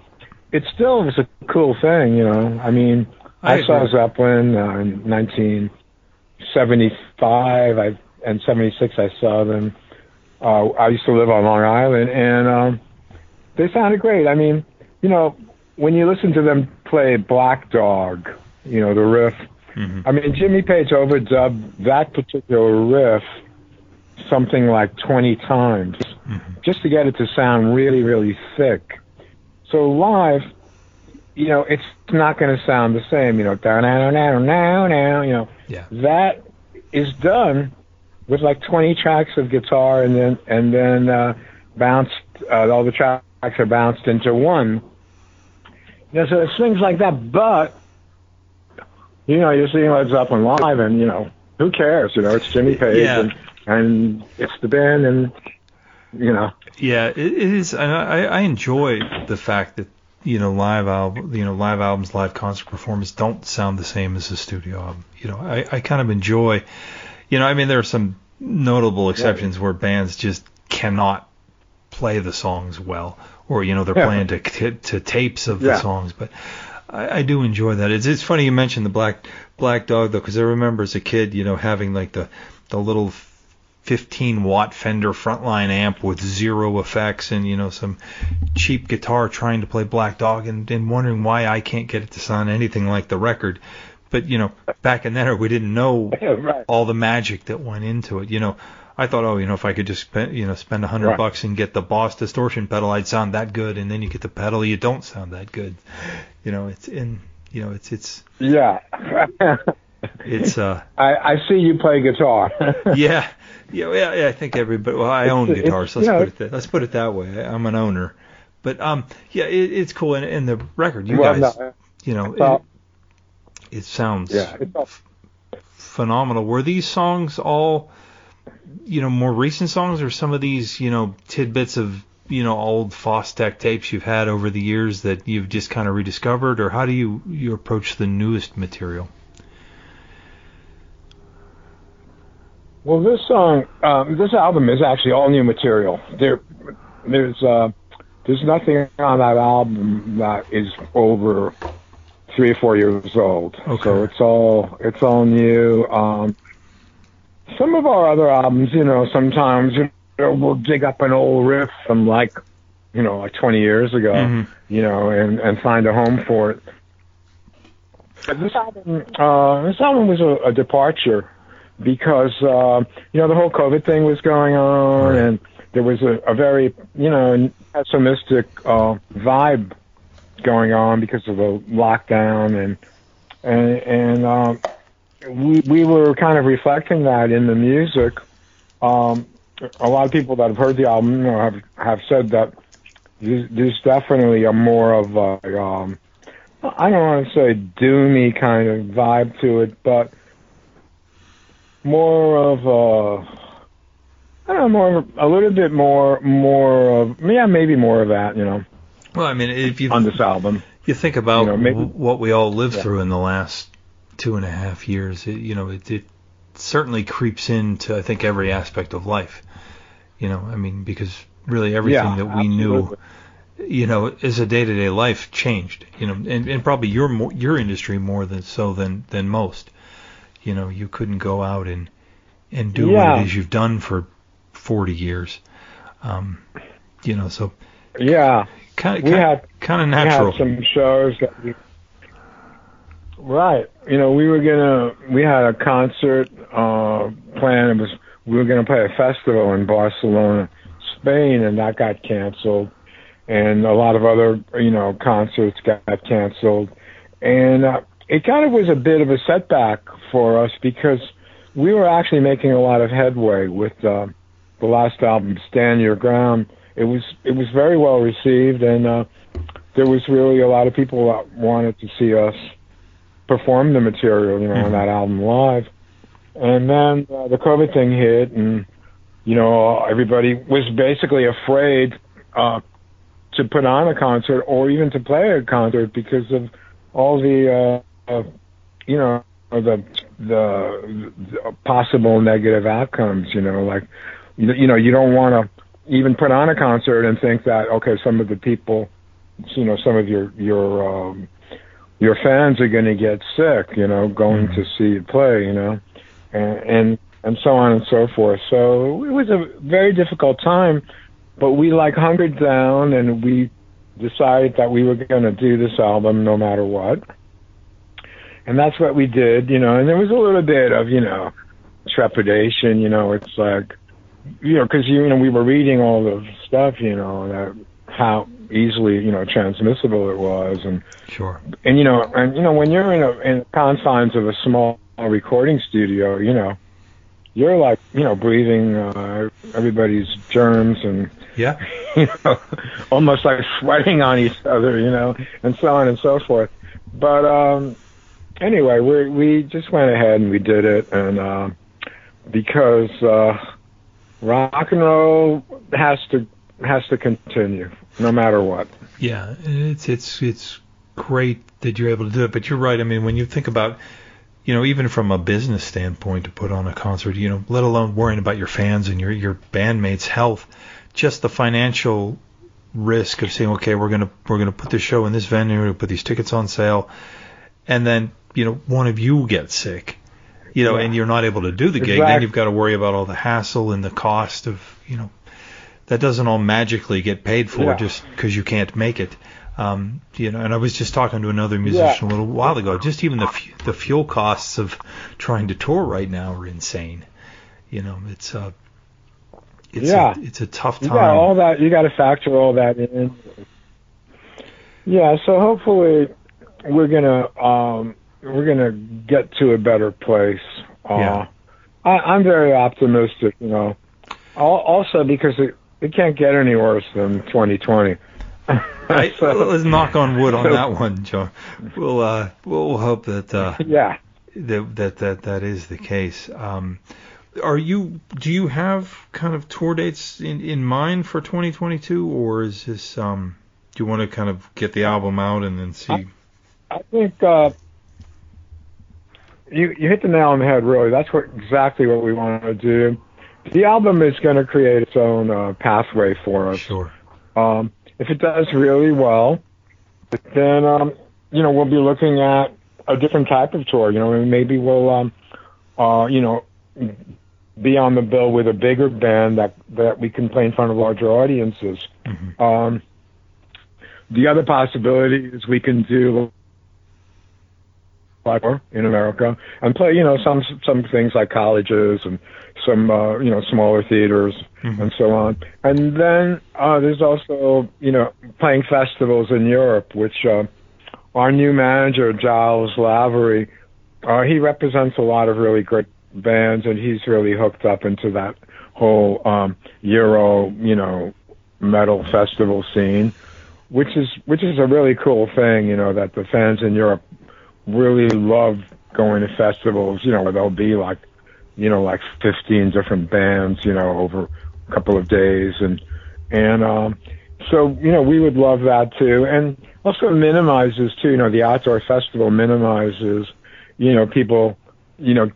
it still was a cool thing. You know, I mean, I I, saw. Zeppelin uh, in 1975 I, and 76. I saw them. Uh, I used to live on Long Island, and um, they sounded great. I mean, you know, when you listen to them play Black Dog, you know, the riff. I mean, Jimmy Page overdubbed that particular riff something like 20 times just to get it to sound really, really thick. So live, you know, it's not going to sound the same. You know, down, down, down, down, down. You know, Yeah. that is done with like 20 tracks of guitar, and then and then uh, bounced. Uh, all the tracks are bounced into one. You know, so it's things like that. But you know, you're seeing Led Zeppelin live, and you know, who cares? You know, it's Jimmy Page, Yeah. and and it's the band, and you know. Yeah, it, is. and I, I enjoy the fact that you know live album, you know live albums, live concert performances don't sound the same as a studio album. You know, I, I kind of enjoy. You know, I mean, there are some notable exceptions where bands just cannot play the songs well, or you know they're Yeah. playing to, to to tapes of the songs. But I, I do enjoy that. It's it's funny you mentioned the black black dog though, because I remember as a kid, you know, having like the the little 15 watt Fender frontline amp with zero effects and you know some cheap guitar trying to play Black Dog and, and wondering why I can't get it to sound anything like the record. But you know, back in then we didn't know right. all the magic that went into it. You know, I thought, oh, you know, if I could just spend, you know, spend a hundred Right. bucks and get the Boss distortion pedal, I'd sound that good. And then you get the pedal, you don't sound that good. You know, it's in, you know, it's it's Yeah. it's uh I, I see you play guitar. yeah, yeah, yeah. I think everybody. Well, I own It's- guitars, so let's know, put it that. Let's put it that way. I'm an owner, but um, yeah, it, it's cool. And, and the record, you Well, guys, no, you know, well- it, it sounds yeah. It's all, phenomenal. Were these songs all, you know, more recent songs, or some of these, you know, tidbits of you know old Fostex tapes you've had over the years that you've just kind of rediscovered, or how do you you approach the newest material? Well, this song, um, this album is actually all new material. There, there's uh, there's nothing on that album that is over three or four years old. Okay. So it's all it's all new. Um, some of our other albums, you know, sometimes you know, we'll dig up an old riff from like, you know, like 20 years ago, Mhm. you know, and and find a home for it. But this album, uh, this album was a, a departure because uh, you know the whole COVID thing was going on, Right. and there was a, a very you know pessimistic uh, vibe going on because of the lockdown, and and and um, we we were kind of reflecting that in the music. Um, a lot of people that have heard the album you know, have have said that there's, there's definitely a more of a um, I don't want to say doomy kind of vibe to it, but more of a I don't know, more of a, a little bit more more of yeah, maybe more of that, you know, Well, I mean, if you on this album. You think about You know, maybe- w- what we all lived Yeah. through in the last two and a half years. It, you know, it, it certainly creeps into I think every aspect of life. You know, I mean, because really everything Yeah, that we knew, you know, as a day-to-day life changed. You know, and, and probably your more, your industry more than so than than most. You know, you couldn't go out and and do Yeah. what it is you've done for 40 years. Um, you know, so Yeah, kind of we had kind of we natural. had some shows that we right. You know, we were gonna we had a concert uh, plan. It was we were gonna play a festival in Barcelona, Spain, and that got canceled. And a lot of other you know concerts got canceled, and uh, it kind of was a bit of a setback for us because we were actually making a lot of headway with uh, the last album, Stand Your Ground. It was it was very well received, and uh, there was really a lot of people that wanted to see us perform the material, you know, on that album live. And then uh, the COVID thing hit, and you know, everybody was basically afraid uh, to put on a concert or even to play a concert because of all the, uh, uh, you know, the the, the possible negative outcomes. You know, like you, you know you don't want to even put on a concert and think that okay, some of the people, you know, some of your your um, your fans are going to get sick. You know, going to see you play. You know, and, and and so on and so forth. So it was a very difficult time, but we like hunkered down and we decided that we were going to do this album no matter what. And that's what we did, you know, and there was a little bit of, you know, trepidation, you know, it's like, you know, because, you know, we were reading all the stuff, you know, that how easily, you know, transmissible it was. And, Sure. and, you know, and, you know, when you're in, a, in confines of a small recording studio, you know, you're like, you know, breathing uh, everybody's germs and, Yeah. you know, almost like sweating on each other, you know, and so on and so forth. But um, anyway, we we just went ahead and we did it, and uh, because uh, rock and roll has to has to continue no matter what. Yeah, it's it's it's great that you're able to do it, but you're right. I mean, when you think about, you know, even from a business standpoint, to put on a concert, you know, let alone worrying about your fans and your your bandmates' health, just the financial risk of saying, okay, we're gonna we're gonna put this show in this venue, put these tickets on sale, and then you know one of you gets sick, you know, Yeah. and you're not able to do the gig, then you've got to worry about all the hassle and the cost of, you know, that doesn't all magically get paid for Yeah. just because you can't make it. Um, you know, and I was just talking to another musician a little while ago. Just even the fu- the fuel costs of trying to tour right now are insane. You know, it's uh, it's Yeah. a, it's a tough time. got all that. You got to factor all that in. Yeah, so hopefully we're gonna um, we're gonna get to a better place. Uh, Yeah. I, I'm very optimistic. You know, also because it it can't get any worse than 2020. Right? So, Let's knock on wood on so- that one, Joe. We'll uh, we'll hope that uh, yeah. that that that that is the case. Um, are you do you have kind of tour dates in in mind for 2022, or is this um, do you want to kind of get the album out and then see? I think uh, you you hit the nail on the head. Really, that's what exactly what we want to do. The album is going to create its own uh, pathway for us. Sure. Um, if it does really well, then um, you know we'll be looking at a different type of tour. You know, maybe we'll um, uh, you know be on the bill with a bigger band that that we can play in front of larger audiences. Um, the other possibility is we can do in America and play, you know, some some things like colleges and some uh, you know smaller theaters and so on. And then uh, there's also you know playing festivals in Europe, which uh, our new manager Giles Lavery, uh, he represents a lot of really great bands, and he's really hooked up into that whole um, Euro, you know, metal festival scene, which is which is a really cool thing, you know, that the fans in Europe really love going to festivals, you know, where there'll be like, you know, like 15 different bands, you know, over a couple of days. And, and, um, so, you know, we would love that too. And also minimizes too, you know, the outdoor festival minimizes, you know, people, you know,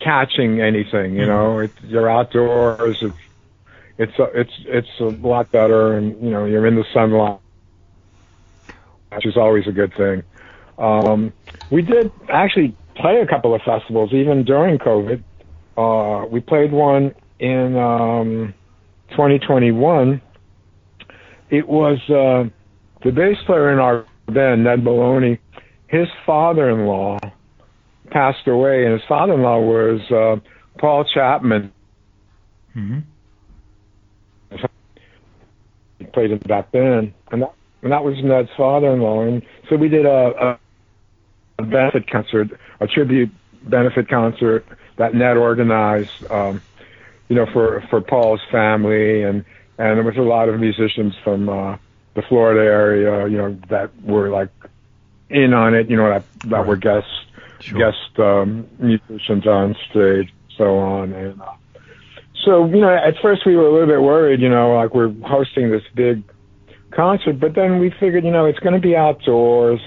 catching anything, you know, it's, you're outdoors. It's, it's, a, it's, it's a lot better. And, you know, you're in the sunlight, which is always a good thing. Um, we did actually play a couple of festivals even during COVID. Uh, we played one in um, 2021. It was uh, the bass player in our band, Ned Maloney. His father-in-law passed away, and his father-in-law was uh, Paul Chapman. hmm He played in that band, and that, and that was Ned's father-in-law. And so we did a, a benefit concert, a tribute benefit concert that Ned organized, um, you know, for for Paul's family, and and there was a lot of musicians from uh, the Florida area, you know, that were like in on it, you know, that that were guests Sure. guest um, musicians on stage, so on, and. Uh, so you know, at first we were a little bit worried, you know, like we're hosting this big concert, but then we figured, you know, it's going to be outdoors.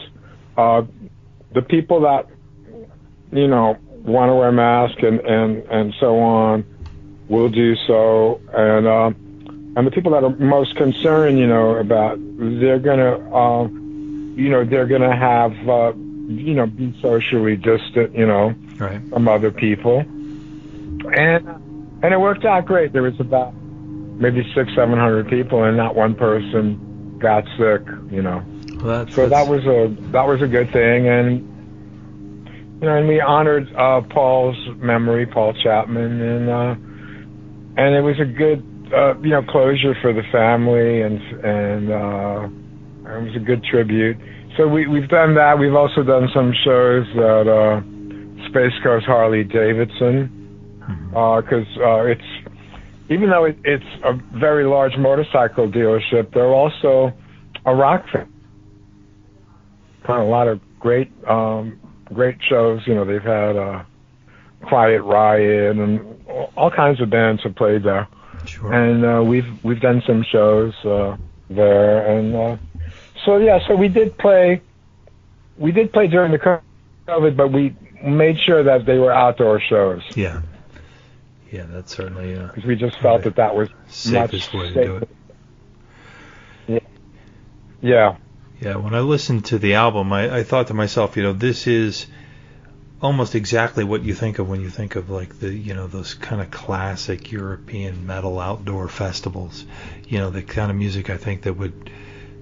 Uh, the people that you know, want to wear masks and and and so on, will do so. And uh, and the people that are most concerned, you know, about they're gonna, uh, you know, they're gonna have, uh, you know, be socially distant, you know, Right. from other people. And and it worked out great. There was about maybe six, seven hundred people, and not one person got sick. You know, Well, that's, so that was a that was a good thing, and you know, and we honored uh, Paul's memory, Paul Chapman, and uh, and it was a good uh, you know closure for the family, and and uh, it was a good tribute. So we we've done that. We've also done some shows at uh, Space Coast Harley Davidson because uh, it's even though it, it's a very large motorcycle dealership, they're also a rock of a lot of great, um, great shows. You know, they've had uh, Quiet Riot and all kinds of bands have played there, sure. and uh, we've we've done some shows uh, there, and uh, so yeah, so we did play. We did play during the COVID, but we made sure that they were outdoor shows yeah. Yeah, that's certainly uh, because we just felt that that was safest way to do it. Yeah. Yeah, when I listened to the album, I, I thought to myself, you know, this is almost exactly what you think of when you think of like the, you know, those kind of classic European metal outdoor festivals. You know, the kind of music I think that would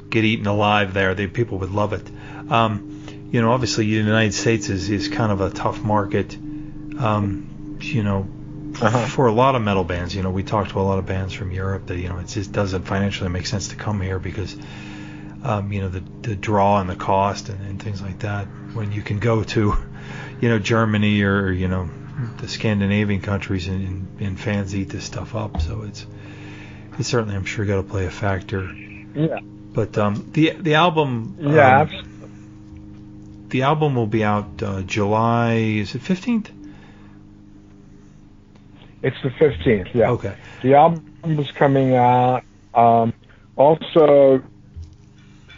get eaten alive there. They people would love it. Um, you know, obviously the United States is is kind of a tough market. Um, you know, Uh-huh. for a lot of metal bands, you know, we talked to a lot of bands from Europe that you know it just doesn't financially make sense to come here because um, you know the the draw and the cost and, and things like that. When you can go to, you know, Germany or you know the Scandinavian countries and, and, and fans eat this stuff up, so it's it's certainly I'm sure got to play a factor. Yeah. But um, the the album Yeah. um, the album will be out uh, July is it 15th? It's the 15th. Yeah. Okay. The album is coming out. Um, also,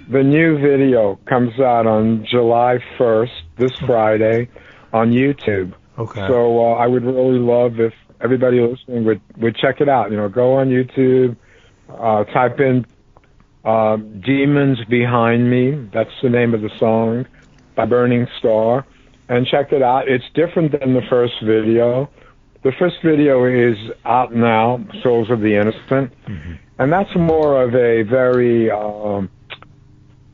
the new video comes out on July 1st, this Friday, on YouTube. Okay. So uh, I would really love if everybody listening would would check it out. You know, go on YouTube, uh, type in uh, "Demons Behind Me." That's the name of the song by Burning Starr, and check it out. It's different than the first video. The first video is out now, "Souls of the Innocent," and that's more of a very um,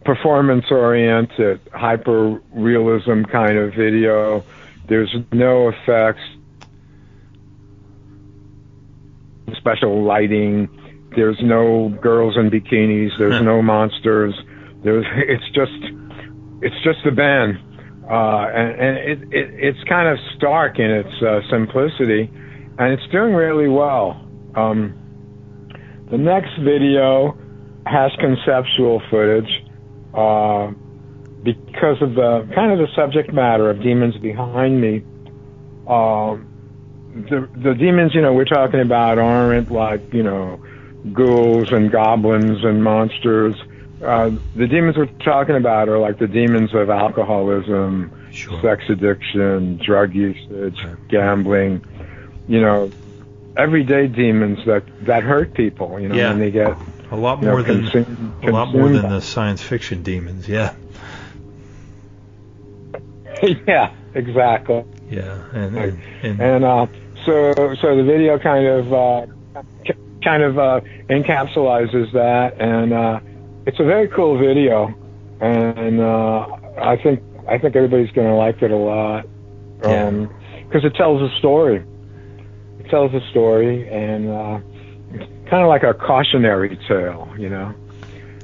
performance-oriented, hyper-realism kind of video. There's no effects, special lighting. There's no girls in bikinis. There's no monsters. There's it's just it's just the band, uh, and, and it, it it's kind of stark in its uh, simplicity, and it's doing really well. Um, the next video has conceptual footage. Uh, because of the kind of the subject matter of demons behind me, um, the the demons you know we're talking about aren't like you know ghouls and goblins and monsters. Uh, the demons we're talking about are like the demons of alcoholism, Sure. sex addiction, drug usage, gambling. You know, everyday demons that that hurt people. You know, Yeah. when they get A lot you know, more than consumed- a lot more than the science fiction demons. Yeah. yeah, exactly. Yeah. And and, and And uh, so, so the video kind of uh, kind of uh, encapsulates that, and uh, it's a very cool video, and uh, I think I think everybody's going to like it a lot Yeah. because it tells a story. It tells a story, and uh, kind of like a cautionary tale, you know.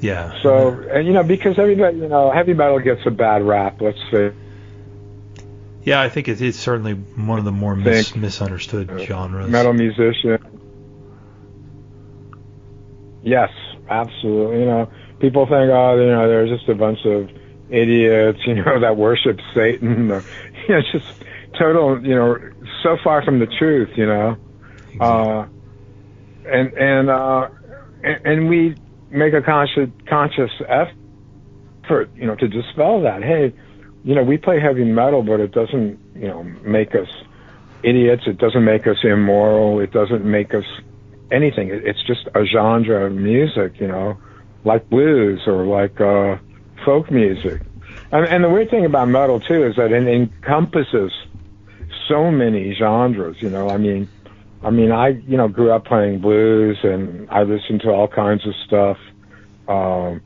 yeah. So, and, you know, because everybody, you know, heavy metal gets a bad rap. Let's say. Yeah, I think it, it's certainly one of the more mis- misunderstood genres. metal musician. Yes, absolutely. You know, people think, oh, you know, they're just a bunch of idiots, you know, that worship Satan. Or, you know, it's just total, you know, so far from the truth, you know. Uh, and and uh, and, and we make a conscious conscious effort, you know, to dispel that. Hey, you know, we play heavy metal, but it doesn't, you know, make us idiots. It doesn't make us immoral. It doesn't make us anything. It, it's just a genre of music, you know, like blues or like uh, folk music. And, and the weird thing about metal too is that it encompasses so many genres. You know, I mean, I mean, I you know grew up playing blues and I listened to all kinds of stuff. Um,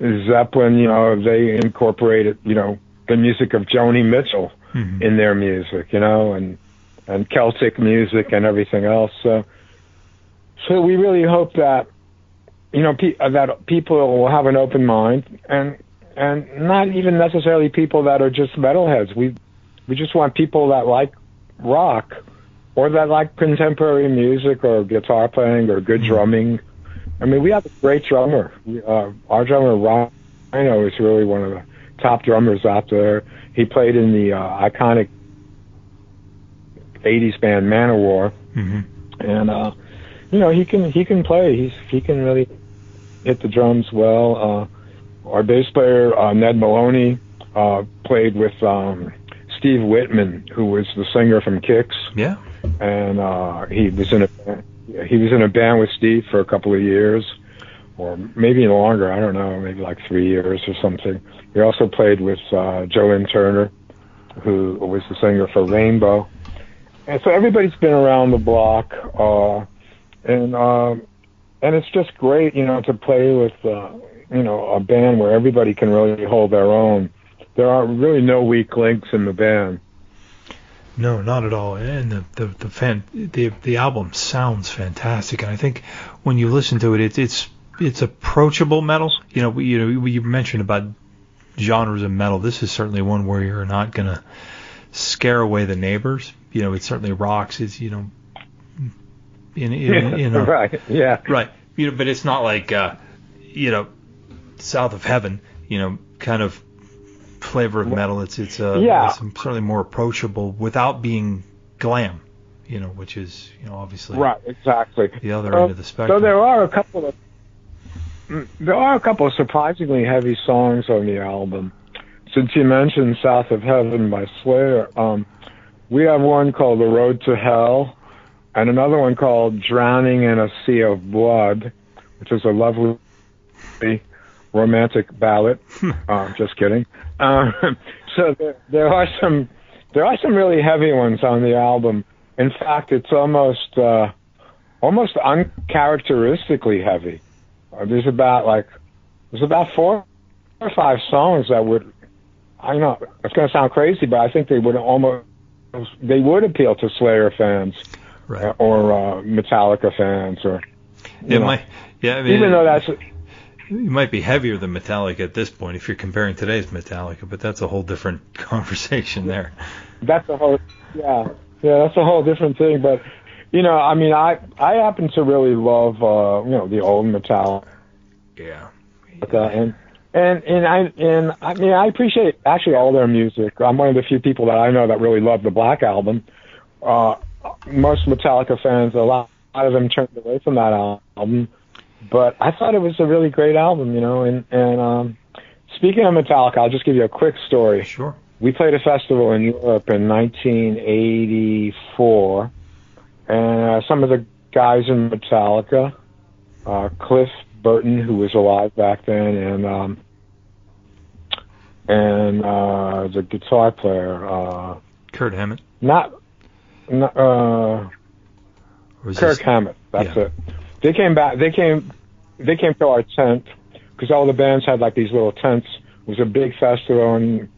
Zeppelin, you know, they incorporated you know the music of Joni Mitchell Mhm. in their music, you know, and and Celtic music and everything else. So, so we really hope that you know pe- that people will have an open mind and and not even necessarily people that are just metalheads. We we just want people that like rock or that like contemporary music or guitar playing or good drumming. I mean, we have a great drummer. We, Uh, our drummer Rhino is really one of the top drummers out there. He played in the uh, iconic '80s band Manowar, hmm and uh, you know he can he can play. He's he can really hit the drums well. Uh, our bass player uh, Ned Meloni uh, played with um, Steve Whiteman, who was the singer from Kix, Yeah. And uh, he was in a he was in a band with Steve for a couple of years, or maybe longer. I don't know, maybe like three years or something. He also played with uh, Joe Lynn Turner, who was the singer for Rainbow, and so everybody's been around the block, uh, and um, and it's just great, you know, to play with uh, you know a band where everybody can really hold their own. There are really no weak links in the band. No, not at all. And the the the fan the the album sounds fantastic, and I think when you listen to it, it's it's it's approachable metal. You know, we- you know, you mentioned about genres of metal. This is certainly one where you're not gonna scare away the neighbors. You know, it certainly rocks. It's you know, in in, in a, right. Yeah. Right. You know, but it's not like uh, you know, South of Heaven. You know, kind of flavor of metal. It's it's uh, Yeah. it's certainly more approachable without being glam. You know, which is you know obviously Right, exactly. the other Uh, end of the spectrum. So there are a couple of mm, there are a couple of surprisingly heavy songs on the album. Since you mentioned "South of Heaven" by Slayer, um, we have one called "The Road to Hell," and another one called "Drowning in a Sea of Blood," which is a lovely romantic ballad. uh, just kidding. Uh, so there, there are some there are some really heavy ones on the album. In fact, it's almost uh, almost uncharacteristically heavy. Uh, there's about like there's about four or five songs that would I know it's going to sound crazy, but I think they would almost they would appeal to Slayer fans right. or uh, Metallica fans or It know, might. Yeah, I mean, even though that's it might be heavier than Metallica at this point if you're comparing today's Metallica, but that's a whole different conversation there. that's a whole yeah yeah that's a whole different thing but you know i mean i i happen to really love uh you know the old metallica Yeah. and and and i and i mean i appreciate actually all their music i'm one of the few people that i know that really love the black album uh most metallica fans a lot, a lot of them turned away from that album but i thought it was a really great album you know and and um speaking of metallica i'll just give you a quick story Sure. we played a festival in Europe in 1984, and uh, some of the guys in Metallica, uh, Cliff Burton, who was alive back then, and um, and uh, the guitar player, uh, Kurt Hammett. not, not uh, Kirk this- Hammett. That's yeah. it. They came back. They came. They came to our tent because all the bands had like these little tents. It was a big festival, and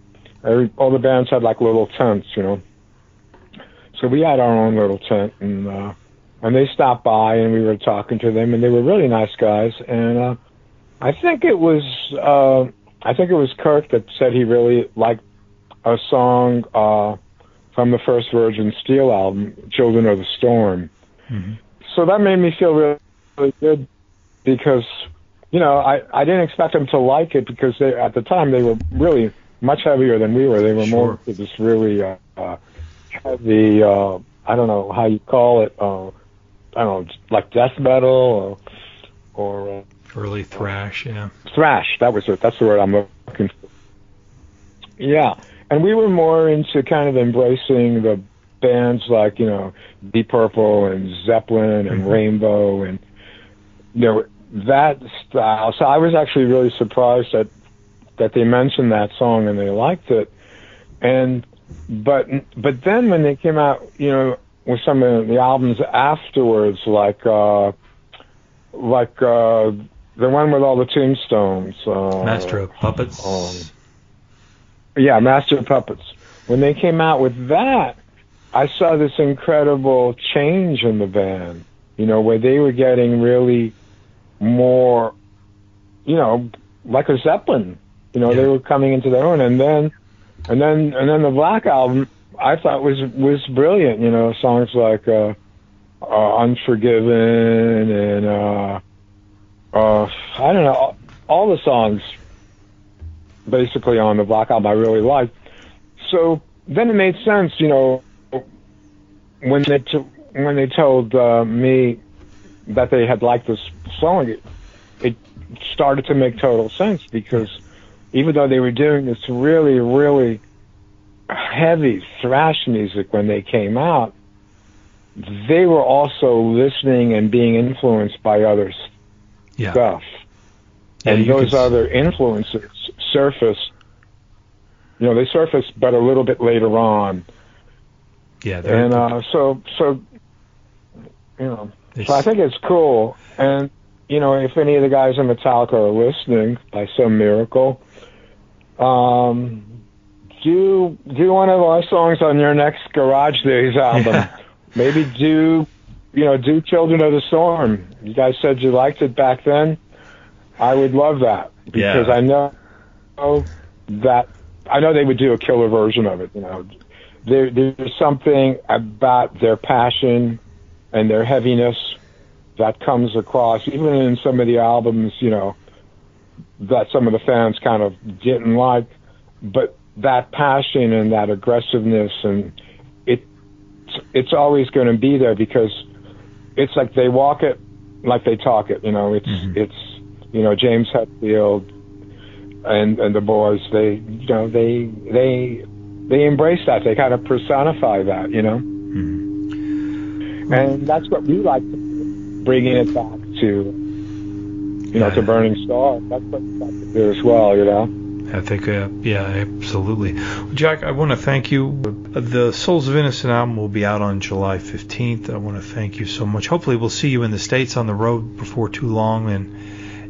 every, all the bands had like little tents, you know. So we had our own little tent, and uh, and they stopped by, and we were talking to them, and they were really nice guys. And uh, I think it was uh, I think it was Kirk that said he really liked a song uh, from the first Virgin Steele album, "Children of the Storm." Mhm. So that made me feel really, really good because you know I I didn't expect them to like it because they at the time they were really much heavier than we were. They were more Sure. just really uh, heavy. Uh, I don't know how you call it. Uh, I don't know, like death metal or or uh, Early thrash, yeah. thrash. That was it. That's the word I'm looking for. Yeah, and we were more into kind of embracing the bands like you know Deep Purple and Zeppelin and Mhm. Rainbow and you know that style. So I was actually really surprised that that they mentioned that song and they liked it. And but but then when they came out, you know, with some of the albums afterwards, like uh like uh the one with all the tombstones. Uh, Master of Puppets. um, yeah, Master of Puppets. When they came out with that, I saw this incredible change in the band. You know, where they were getting really more, you know, like a Zeppelin. You know, they were coming into their own, and then, and then, and then the Black album I thought was was brilliant. You know, songs like uh, uh, Unforgiven and uh, uh, I don't know, all, all the songs basically on the Black album I really liked. So then it made sense, you know, when they t- when they told uh, me that they had liked this song, it, it started to make total sense because even though they were doing this really, really heavy thrash music when they came out, they were also listening and being influenced by other Yeah. stuff. Yeah, and those other influences surface, you know, they surface, but a little bit later on. Yeah. And uh, so, so, you know, it's- so I think it's cool. And you know, if any of the guys in Metallica are listening by some miracle, um, do do one of our songs on your next Garage Days album. Yeah. Maybe do, you know, do Children of the Storm. You guys said you liked it back then. I would love that because Yeah. I know that I know they would do a killer version of it. You know, there, there's something about their passion and their heaviness that comes across, even in some of the albums, you know, that some of the fans kind of didn't like, but that passion and that aggressiveness and it, it's always going to be there because it's like they walk it like they talk it. You know, it's Mhm. it's you know James Hetfield and and the boys. They you know they they they embrace that. They kind of personify that. You know, Mhm. and that's what we like, to bringing it back to you know Yeah. to Burning Starr. That's what we like to do as well. You know. I think, uh, yeah, absolutely. Jack, I want to thank you. The Souls of Innocent album will be out on July 15th. I want to thank you so much. Hopefully, we'll see you in the States on the road before too long and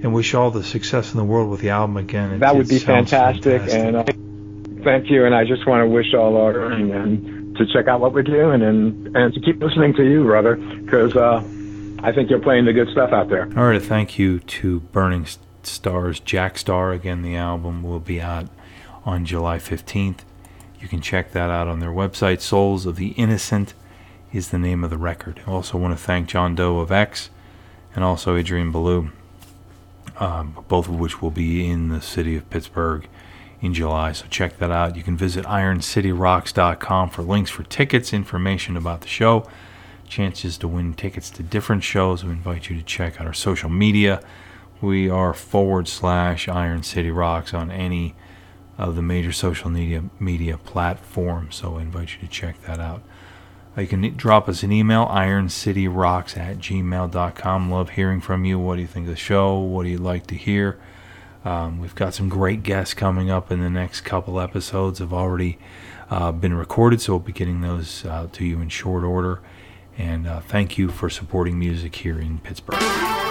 and wish all the success in the world with the album again. It- that would be fantastic, fantastic. and uh, thank you. And I just want to wish all our and, and to check out what we're doing and and to keep listening to you, brother, because uh, I think you're playing the good stuff out there. All right, thank you to Burning Starrs, Jack Starr. Again, the album will be out on July 15th. You can check that out on their website. Souls of the Innocent is the name of the record. I also want to thank John Doe of X and also Adrian Belew, um, both of which will be in the city of Pittsburgh in July. So check that out. You can visit IronCityRocks.com for links for tickets, information about the show, chances to win tickets to different shows. We invite you to check out our social media. We are forward slash Iron City Rocks on any of the major social media media platforms. So I invite you to check that out. Uh, You can drop us an email, ironcityrocks at gmail.com. Love hearing from you. What do you think of the show? What do you like to hear? Um, we've got some great guests coming up in the next couple episodes. Have already uh, been recorded, so we'll be getting those uh, to you in short order. And uh, thank you for supporting music here in Pittsburgh.